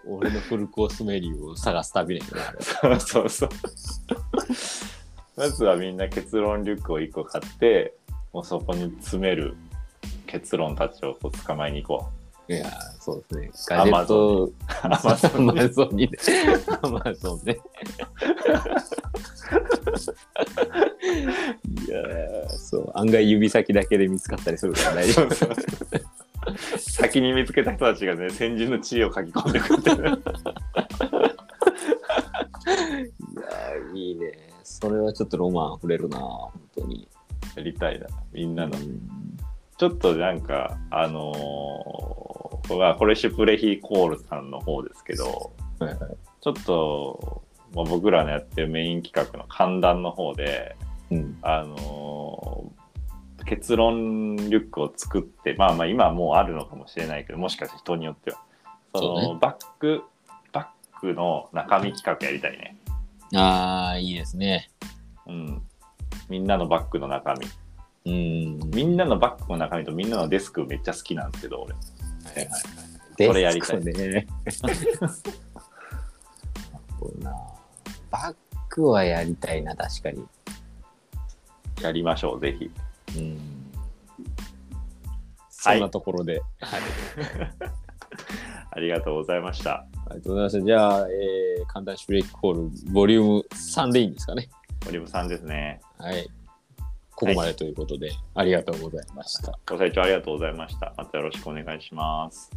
俺のフルコースメニューを探す旅ねあれ。そうそうそう。まずはみんな結論リュックを1個買って、もうそこに詰める結論たちをこう捕まえに行こいやそうですね。ガジェット。アマゾンに。アマゾンにね。いやそう。案外指先だけで見つかったりするから大丈夫。先に見つけた人たちがね先人の知恵を書き込んでくれてる。いやーいいね。それはちょっとロマン溢れるな本当に。やりたいなみんなの。うんちょっとなんかあのーまあこれシュプレヒコールさんの方ですけどはいはいちょっと、まあ、僕らのやってるメイン企画の観覧の方でうん。あのー結論リュックを作ってまあまあ今はもうあるのかもしれないけどもしかして人によっては。そのね。バックバックの中身企画やりたいね。ああいいですね。うん。みんなのバッグの中身うん。みんなのバッグの中身とみんなのデスクめっちゃ好きなんですけど俺。デそれやりたい。ね。バックはやりたいな確かに。やりましょうぜひ。うん。そんなところで、はい、ありがとうございました。ありがとうございました。じゃあ、えー、簡単シュレイクコール、ボリューム3でいいんですかね。オリブさんですね。はい。ここまでということで、ありがとうございました。ご清聴ありがとうございました。またよろしくお願いします。